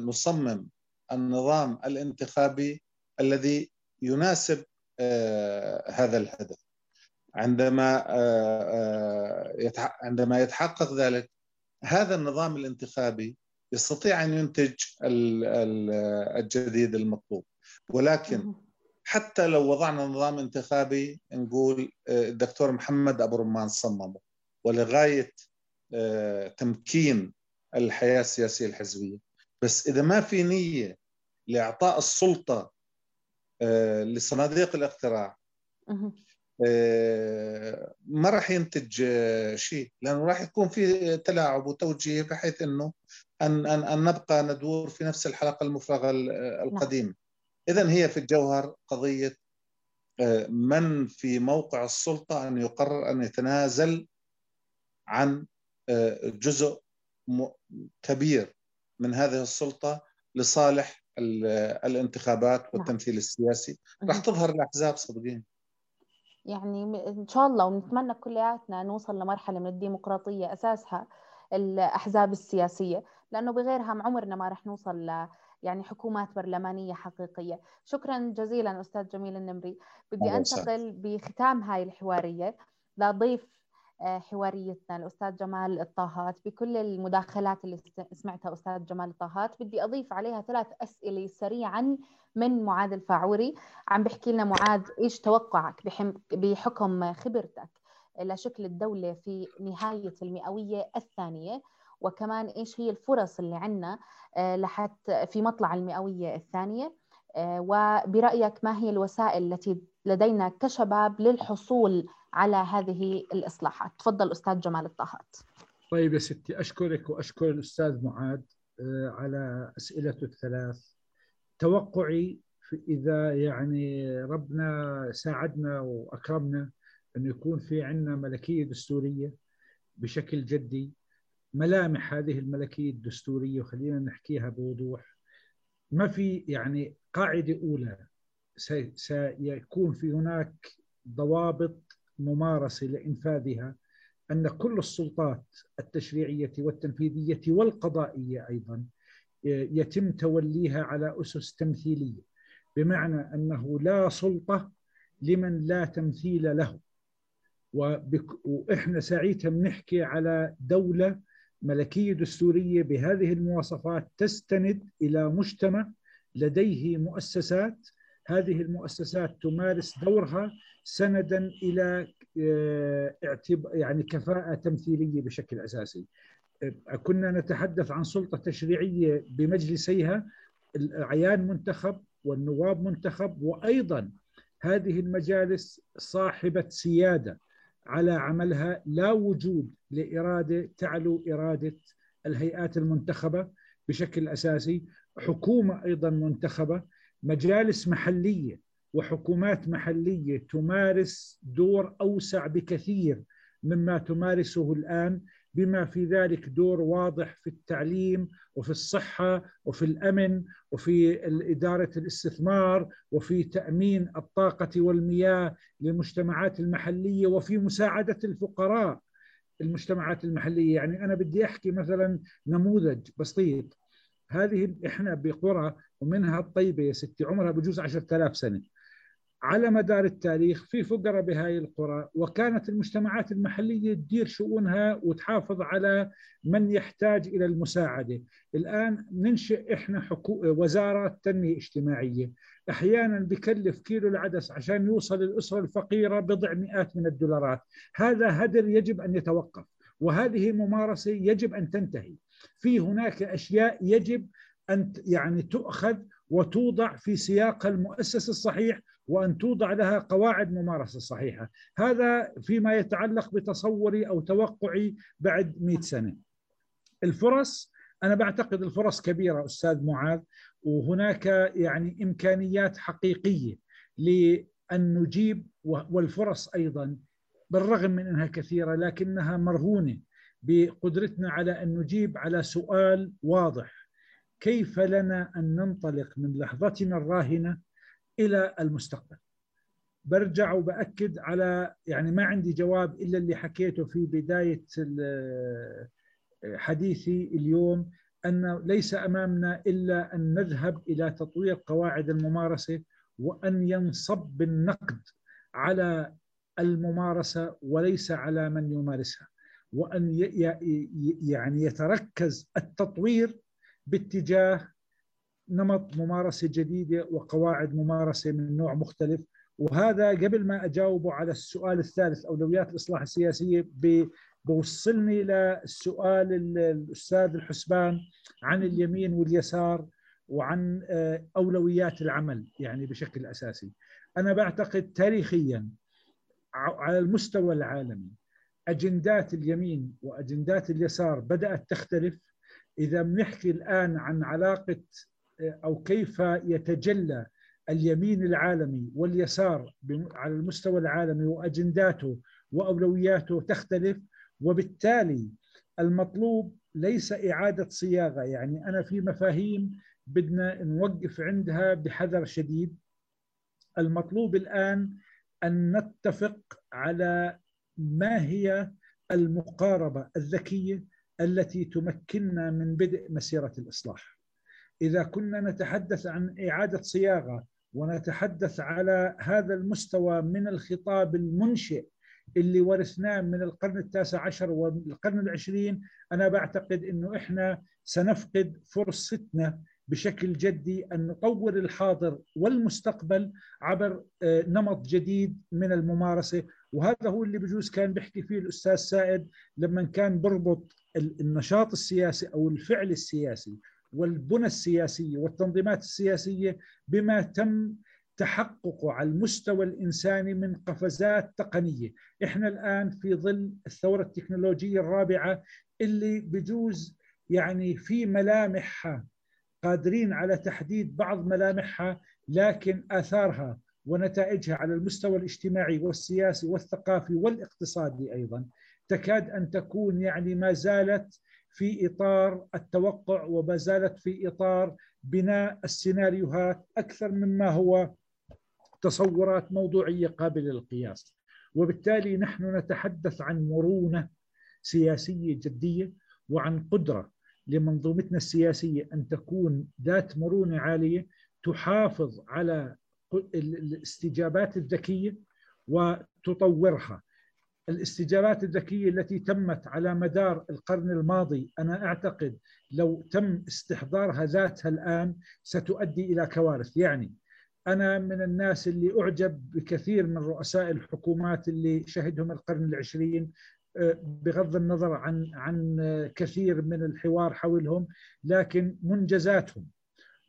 نصمم النظام الانتخابي الذي يناسب آه، هذا الهدف. عندما آه، آه، عندما يتحقق ذلك هذا النظام الانتخابي يستطيع أن ينتج الجديد المطلوب. ولكن حتى لو وضعنا نظام انتخابي نقول الدكتور محمد أبو رمان صممه. ولغاية تمكين الحياة السياسية الحزبية. بس إذا ما في نية لإعطاء السلطة آه، لصناديق الاقتراع آه، ما راح ينتج آه، شيء لأنه راح يكون في تلاعب وتوجيه بحيث إنه أن أن أن نبقى ندور في نفس الحلقة المفرغة القديمة. اذا هي في الجوهر قضية من في موقع السلطة أن يقرر أن يتنازل عن جزء كبير من هذه السلطة لصالح الانتخابات نعم. والتمثيل السياسي راح تظهر الأحزاب صدقين يعني إن شاء الله ونتمنى كلياتنا نوصل لمرحلة من الديمقراطية أساسها الأحزاب السياسية لأنه بغيرها عمرنا ما راح نوصل ل يعني حكومات برلمانية حقيقية. شكرا جزيلا أستاذ جميل النمري. بدي أنتقل بختام هاي الحوارية لضيف حواريتنا الأستاذ جمال الطاهات بكل المداخلات اللي سمعتها أستاذ جمال الطاهات بدي أضيف عليها ثلاث أسئلة سريعا من معاذ الفاعوري. عم بحكي لنا معاذ إيش توقعك بحكم خبرتك لشكل الدولة في نهاية المئوية الثانية؟ وكمان إيش هي الفرص اللي عندنا آه، لحتى في مطلع المئوية الثانية؟ آه، وبرأيك ما هي الوسائل التي لدينا كشباب للحصول على هذه الإصلاحات. تفضل أستاذ جمال الطاهات. طيب يا ستي أشكرك وأشكر الأستاذ معاذ آه، على أسئلته الثلاث. توقعي إذا يعني ربنا ساعدنا وأكرمنا أن يكون في عندنا ملكية دستورية بشكل جدي. ملامح هذه الملكية الدستورية وخلينا نحكيها بوضوح. ما في يعني قاعدة أولى سيكون في هناك ضوابط ممارسة لإنفاذها أن كل السلطات التشريعية والتنفيذية والقضائية أيضا يتم توليها على أسس تمثيلية بمعنى أنه لا سلطة لمن لا تمثيل له. وإحنا ساعتها بنحكي على دولة ملكية دستورية بهذه المواصفات تستند إلى مجتمع لديه مؤسسات هذه المؤسسات تمارس دورها سندا إلى آه، يعني كفاءة تمثيلية بشكل أساسي. آه، كنا نتحدث عن سلطة تشريعية بمجلسيها العيان منتخب والنواب منتخب وأيضا هذه المجالس صاحبة سيادة على عملها لا وجود لإرادة تعلو إرادة الهيئات المنتخبة بشكل أساسي، حكومة أيضا منتخبة، مجالس محلية وحكومات محلية تمارس دور أوسع بكثير مما تمارسه الآن بما في ذلك دور واضح في التعليم وفي الصحة وفي الأمن وفي إدارة الاستثمار وفي تأمين الطاقة والمياه للمجتمعات المحلية وفي مساعدة الفقراء. المجتمعات المحلية يعني أنا بدي أحكي مثلا نموذج بسيط. هذه إحنا بقرى ومنها الطيبة يا ستي عمرها بجوز 10000 سنة. على مدار التاريخ في فقراء بهاي القرى وكانت المجتمعات المحلية تدير شؤونها وتحافظ على من يحتاج إلى المساعدة. الآن ننشئ إحنا حكو... وزارة تنمية اجتماعية أحيانا بكلف كيلو العدس عشان يوصل الأسرة الفقيرة بضع مئات من الدولارات. هذا هدر يجب أن يتوقف وهذه ممارسة يجب أن تنتهي. في هناك أشياء يجب أن يعني تؤخذ وتوضع في سياق المؤسس الصحيح وأن توضع لها قواعد ممارسة صحيحة. هذا فيما يتعلق بتصوري أو توقعي بعد 100 سنة. الفرص أنا بعتقد الفرص كبيرة أستاذ معاذ وهناك يعني إمكانيات حقيقية لأن نجيب والفرص أيضا بالرغم من أنها كثيرة لكنها مرهونة بقدرتنا على أن نجيب على سؤال واضح. كيف لنا أن ننطلق من لحظتنا الراهنة إلى المستقبل؟ برجع وبأكد على يعني ما عندي جواب إلا اللي حكيته في بداية حديثي اليوم أن ليس أمامنا إلا أن نذهب إلى تطوير قواعد الممارسة وأن ينصب النقد على الممارسة وليس على من يمارسها وأن يعني يتركز التطوير باتجاه نمط ممارسة جديدة وقواعد ممارسة من نوع مختلف. وهذا قبل ما أجاوبه على السؤال الثالث أولويات الإصلاح السياسية بوصلني للسؤال الأستاذ الحسبان عن اليمين واليسار وعن أولويات العمل يعني بشكل أساسي. أنا بعتقد تاريخيا على المستوى العالمي أجندات اليمين وأجندات اليسار بدأت تختلف. إذا بنحكي الآن عن علاقة أو كيف يتجلى اليمين العالمي واليسار على المستوى العالمي وأجنداته وأولوياته تختلف وبالتالي المطلوب ليس إعادة صياغة. يعني أنا في مفاهيم بدنا نوقف عندها بحذر شديد. المطلوب الآن أن نتفق على ما هي المقاربة الذكية التي تمكننا من بدء مسيرة الإصلاح. إذا كنا نتحدث عن إعادة صياغة ونتحدث على هذا المستوى من الخطاب المنشئ اللي ورثناه من القرن التاسع عشر والقرن العشرين أنا بعتقد أنه إحنا سنفقد فرصتنا بشكل جدي أن نطور الحاضر والمستقبل عبر نمط جديد من الممارسة وهذا هو اللي بجوز كان بيحكي فيه الأستاذ سائد لما كان بربط النشاط السياسي أو الفعل السياسي والبنى السياسية والتنظيمات السياسية بما تم تحققه على المستوى الإنساني من قفزات تقنية. إحنا الآن في ظل الثورة التكنولوجية الرابعة اللي بجوز يعني في ملامحها قادرين على تحديد بعض ملامحها لكن آثارها ونتائجها على المستوى الاجتماعي والسياسي والثقافي والاقتصادي أيضا تكاد أن تكون يعني ما زالت في إطار التوقع وما زالت في إطار بناء السيناريوهات أكثر مما هو تصورات موضوعية قابلة للقياس. وبالتالي نحن نتحدث عن مرونة سياسية جدية وعن قدرة لمنظومتنا السياسية أن تكون ذات مرونة عالية تحافظ على الاستجابات الذكية وتطورها. الاستجابات الذكية التي تمت على مدار القرن الماضي أنا أعتقد لو تم استحضارها ذاتها الآن ستؤدي إلى كوارث. يعني أنا من الناس اللي أعجب بكثير من رؤساء الحكومات اللي شهدهم القرن العشرين بغض النظر عن عن كثير من الحوار حولهم لكن منجزاتهم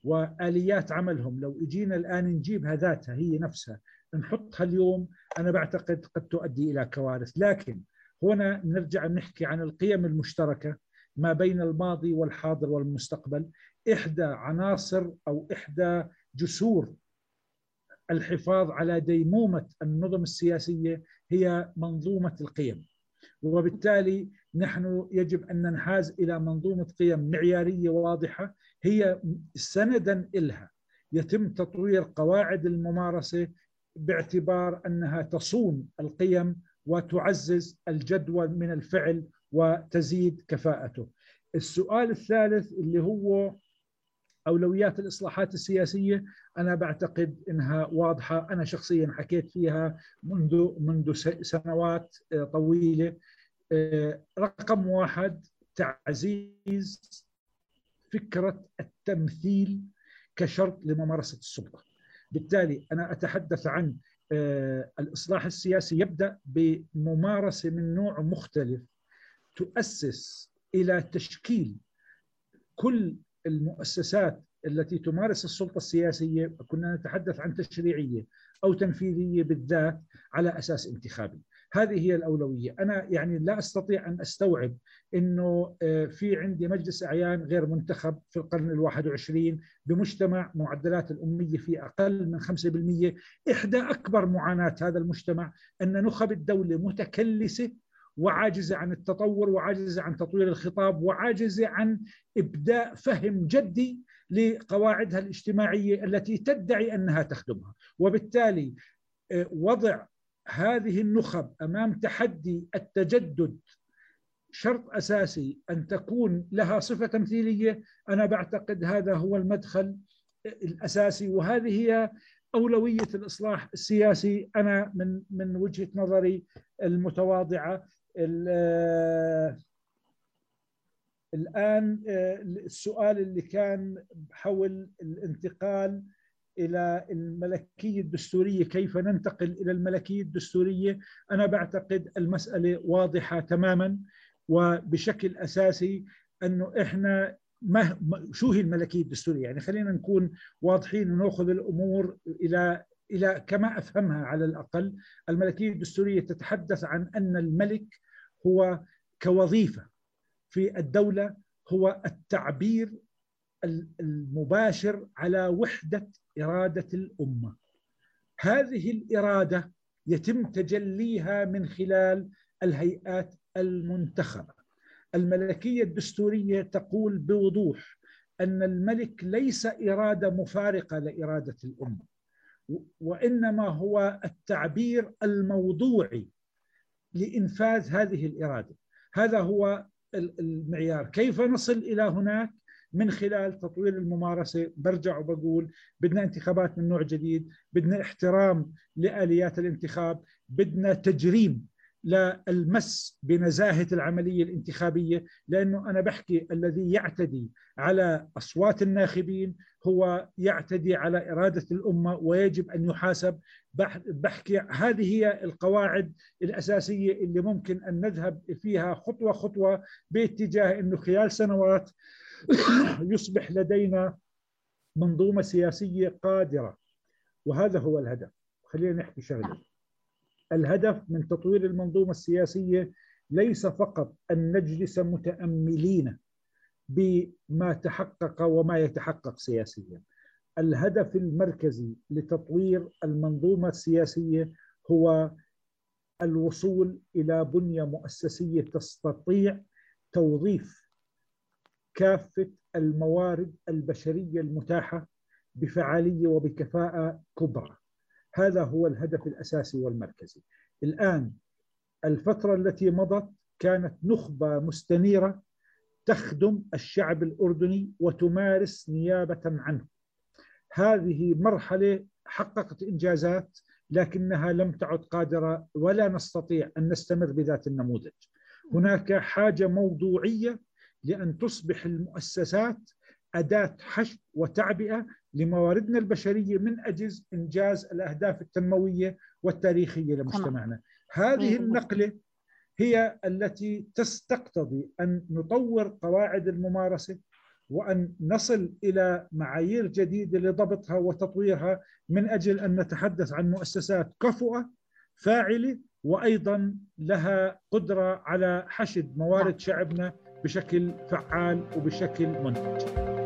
وآليات عملهم. لو اجينا الآن نجيبها ذاتها هي نفسها نحطها اليوم أنا بعتقد قد تؤدي إلى كوارث. لكن هنا نرجع نحكي عن القيم المشتركة ما بين الماضي والحاضر والمستقبل. إحدى عناصر أو إحدى جسور الحفاظ على ديمومة النظم السياسية هي منظومة القيم. وبالتالي نحن يجب أن ننحاز إلى منظومة قيم معيارية واضحة هي سندا إلها. يتم تطوير قواعد الممارسة باعتبار أنها تصون القيم وتعزز الجدوى من الفعل وتزيد كفاءته. السؤال الثالث اللي هو أولويات الإصلاحات السياسية أنا بعتقد إنها واضحة. أنا شخصيا حكيت فيها منذ منذ سنوات طويلة. رقم واحد تعزيز فكرة التمثيل كشرط لممارسة السلطة. بالتالي أنا أتحدث عن الإصلاح السياسي يبدأ بممارسة من نوع مختلف تؤسس إلى تشكيل كل المؤسسات التي تمارس السلطة السياسية كنا نتحدث عن تشريعية أو تنفيذية بالذات على أساس انتخابي. هذه هي الأولوية. أنا يعني لا أستطيع أن أستوعب أنه في عندي مجلس أعيان غير منتخب في القرن الواحد وعشرين بمجتمع معدلات الأمية فيه أقل من 5% إحدى أكبر معاناة هذا المجتمع أن نخب الدولة متكلسة وعاجزة عن التطور وعاجزة عن تطوير الخطاب وعاجزة عن إبداء فهم جدي لقواعدها الاجتماعية التي تدعي أنها تخدمها. وبالتالي وضع هذه النخب أمام تحدي التجدد. شرط أساسي أن تكون لها صفة تمثيلية. أنا بعتقد هذا هو المدخل الأساسي وهذه هي أولوية الإصلاح السياسي. أنا من من وجهة نظري المتواضعة. الآن السؤال اللي كان حول الانتقال إلى الملكية الدستورية كيف ننتقل إلى الملكية الدستورية أنا بعتقد المسألة واضحة تماما وبشكل أساسي أنه إحنا ما شو هي الملكية الدستورية؟ يعني خلينا نكون واضحين ونأخذ الأمور إلى إلى كما أفهمها على الأقل، الملكية الدستورية تتحدث عن أن الملك هو كوظيفة في الدولة هو التعبير المباشر على وحدة إرادة الأمة. هذه الإرادة يتم تجليها من خلال الهيئات المنتخبة. الملكية الدستورية تقول بوضوح أن الملك ليس إرادة مفارقة لإرادة الأمة وإنما هو التعبير الموضوعي لإنفاذ هذه الإرادة هذا هو المعيار كيف نصل إلى هناك من خلال تطوير الممارسة برجع وبقول بدنا انتخابات من نوع جديد بدنا احترام لآليات الانتخاب بدنا تجريم للمس بنزاهة العملية الانتخابية لأنه أنا بحكي الذي يعتدي على أصوات الناخبين هو يعتدي على إرادة الأمة ويجب أن يحاسب. بحكي هذه هي القواعد الأساسية اللي ممكن أن نذهب فيها خطوة خطوة باتجاه إنه خلال سنوات يصبح لدينا منظومة سياسية قادرة. وهذا هو الهدف. خلينا نحكي شغلة. الهدف من تطوير المنظومة السياسية ليس فقط أن نجلس متأملين بما تحقق وما يتحقق سياسيا. الهدف المركزي لتطوير المنظومة السياسية هو الوصول إلى بنية مؤسسية تستطيع توظيف كافة الموارد البشرية المتاحة بفعالية وبكفاءة كبرى هذا هو الهدف الأساسي والمركزي. الآن الفترة التي مضت كانت نخبة مستنيرة تخدم الشعب الأردني وتمارس نيابة عنه. هذه مرحلة حققت إنجازات لكنها لم تعد قادرة ولا نستطيع أن نستمر بذات النموذج. هناك حاجة موضوعية لأن تصبح المؤسسات أداة حشد وتعبئة لمواردنا البشرية من أجل إنجاز الأهداف التنموية والتاريخية لمجتمعنا. هذه النقلة هي التي تستقتضي أن نطور قواعد الممارسة وأن نصل إلى معايير جديدة لضبطها وتطويرها من أجل أن نتحدث عن مؤسسات كفؤة فاعلة وأيضا لها قدرة على حشد موارد شعبنا بشكل فعال وبشكل منتج.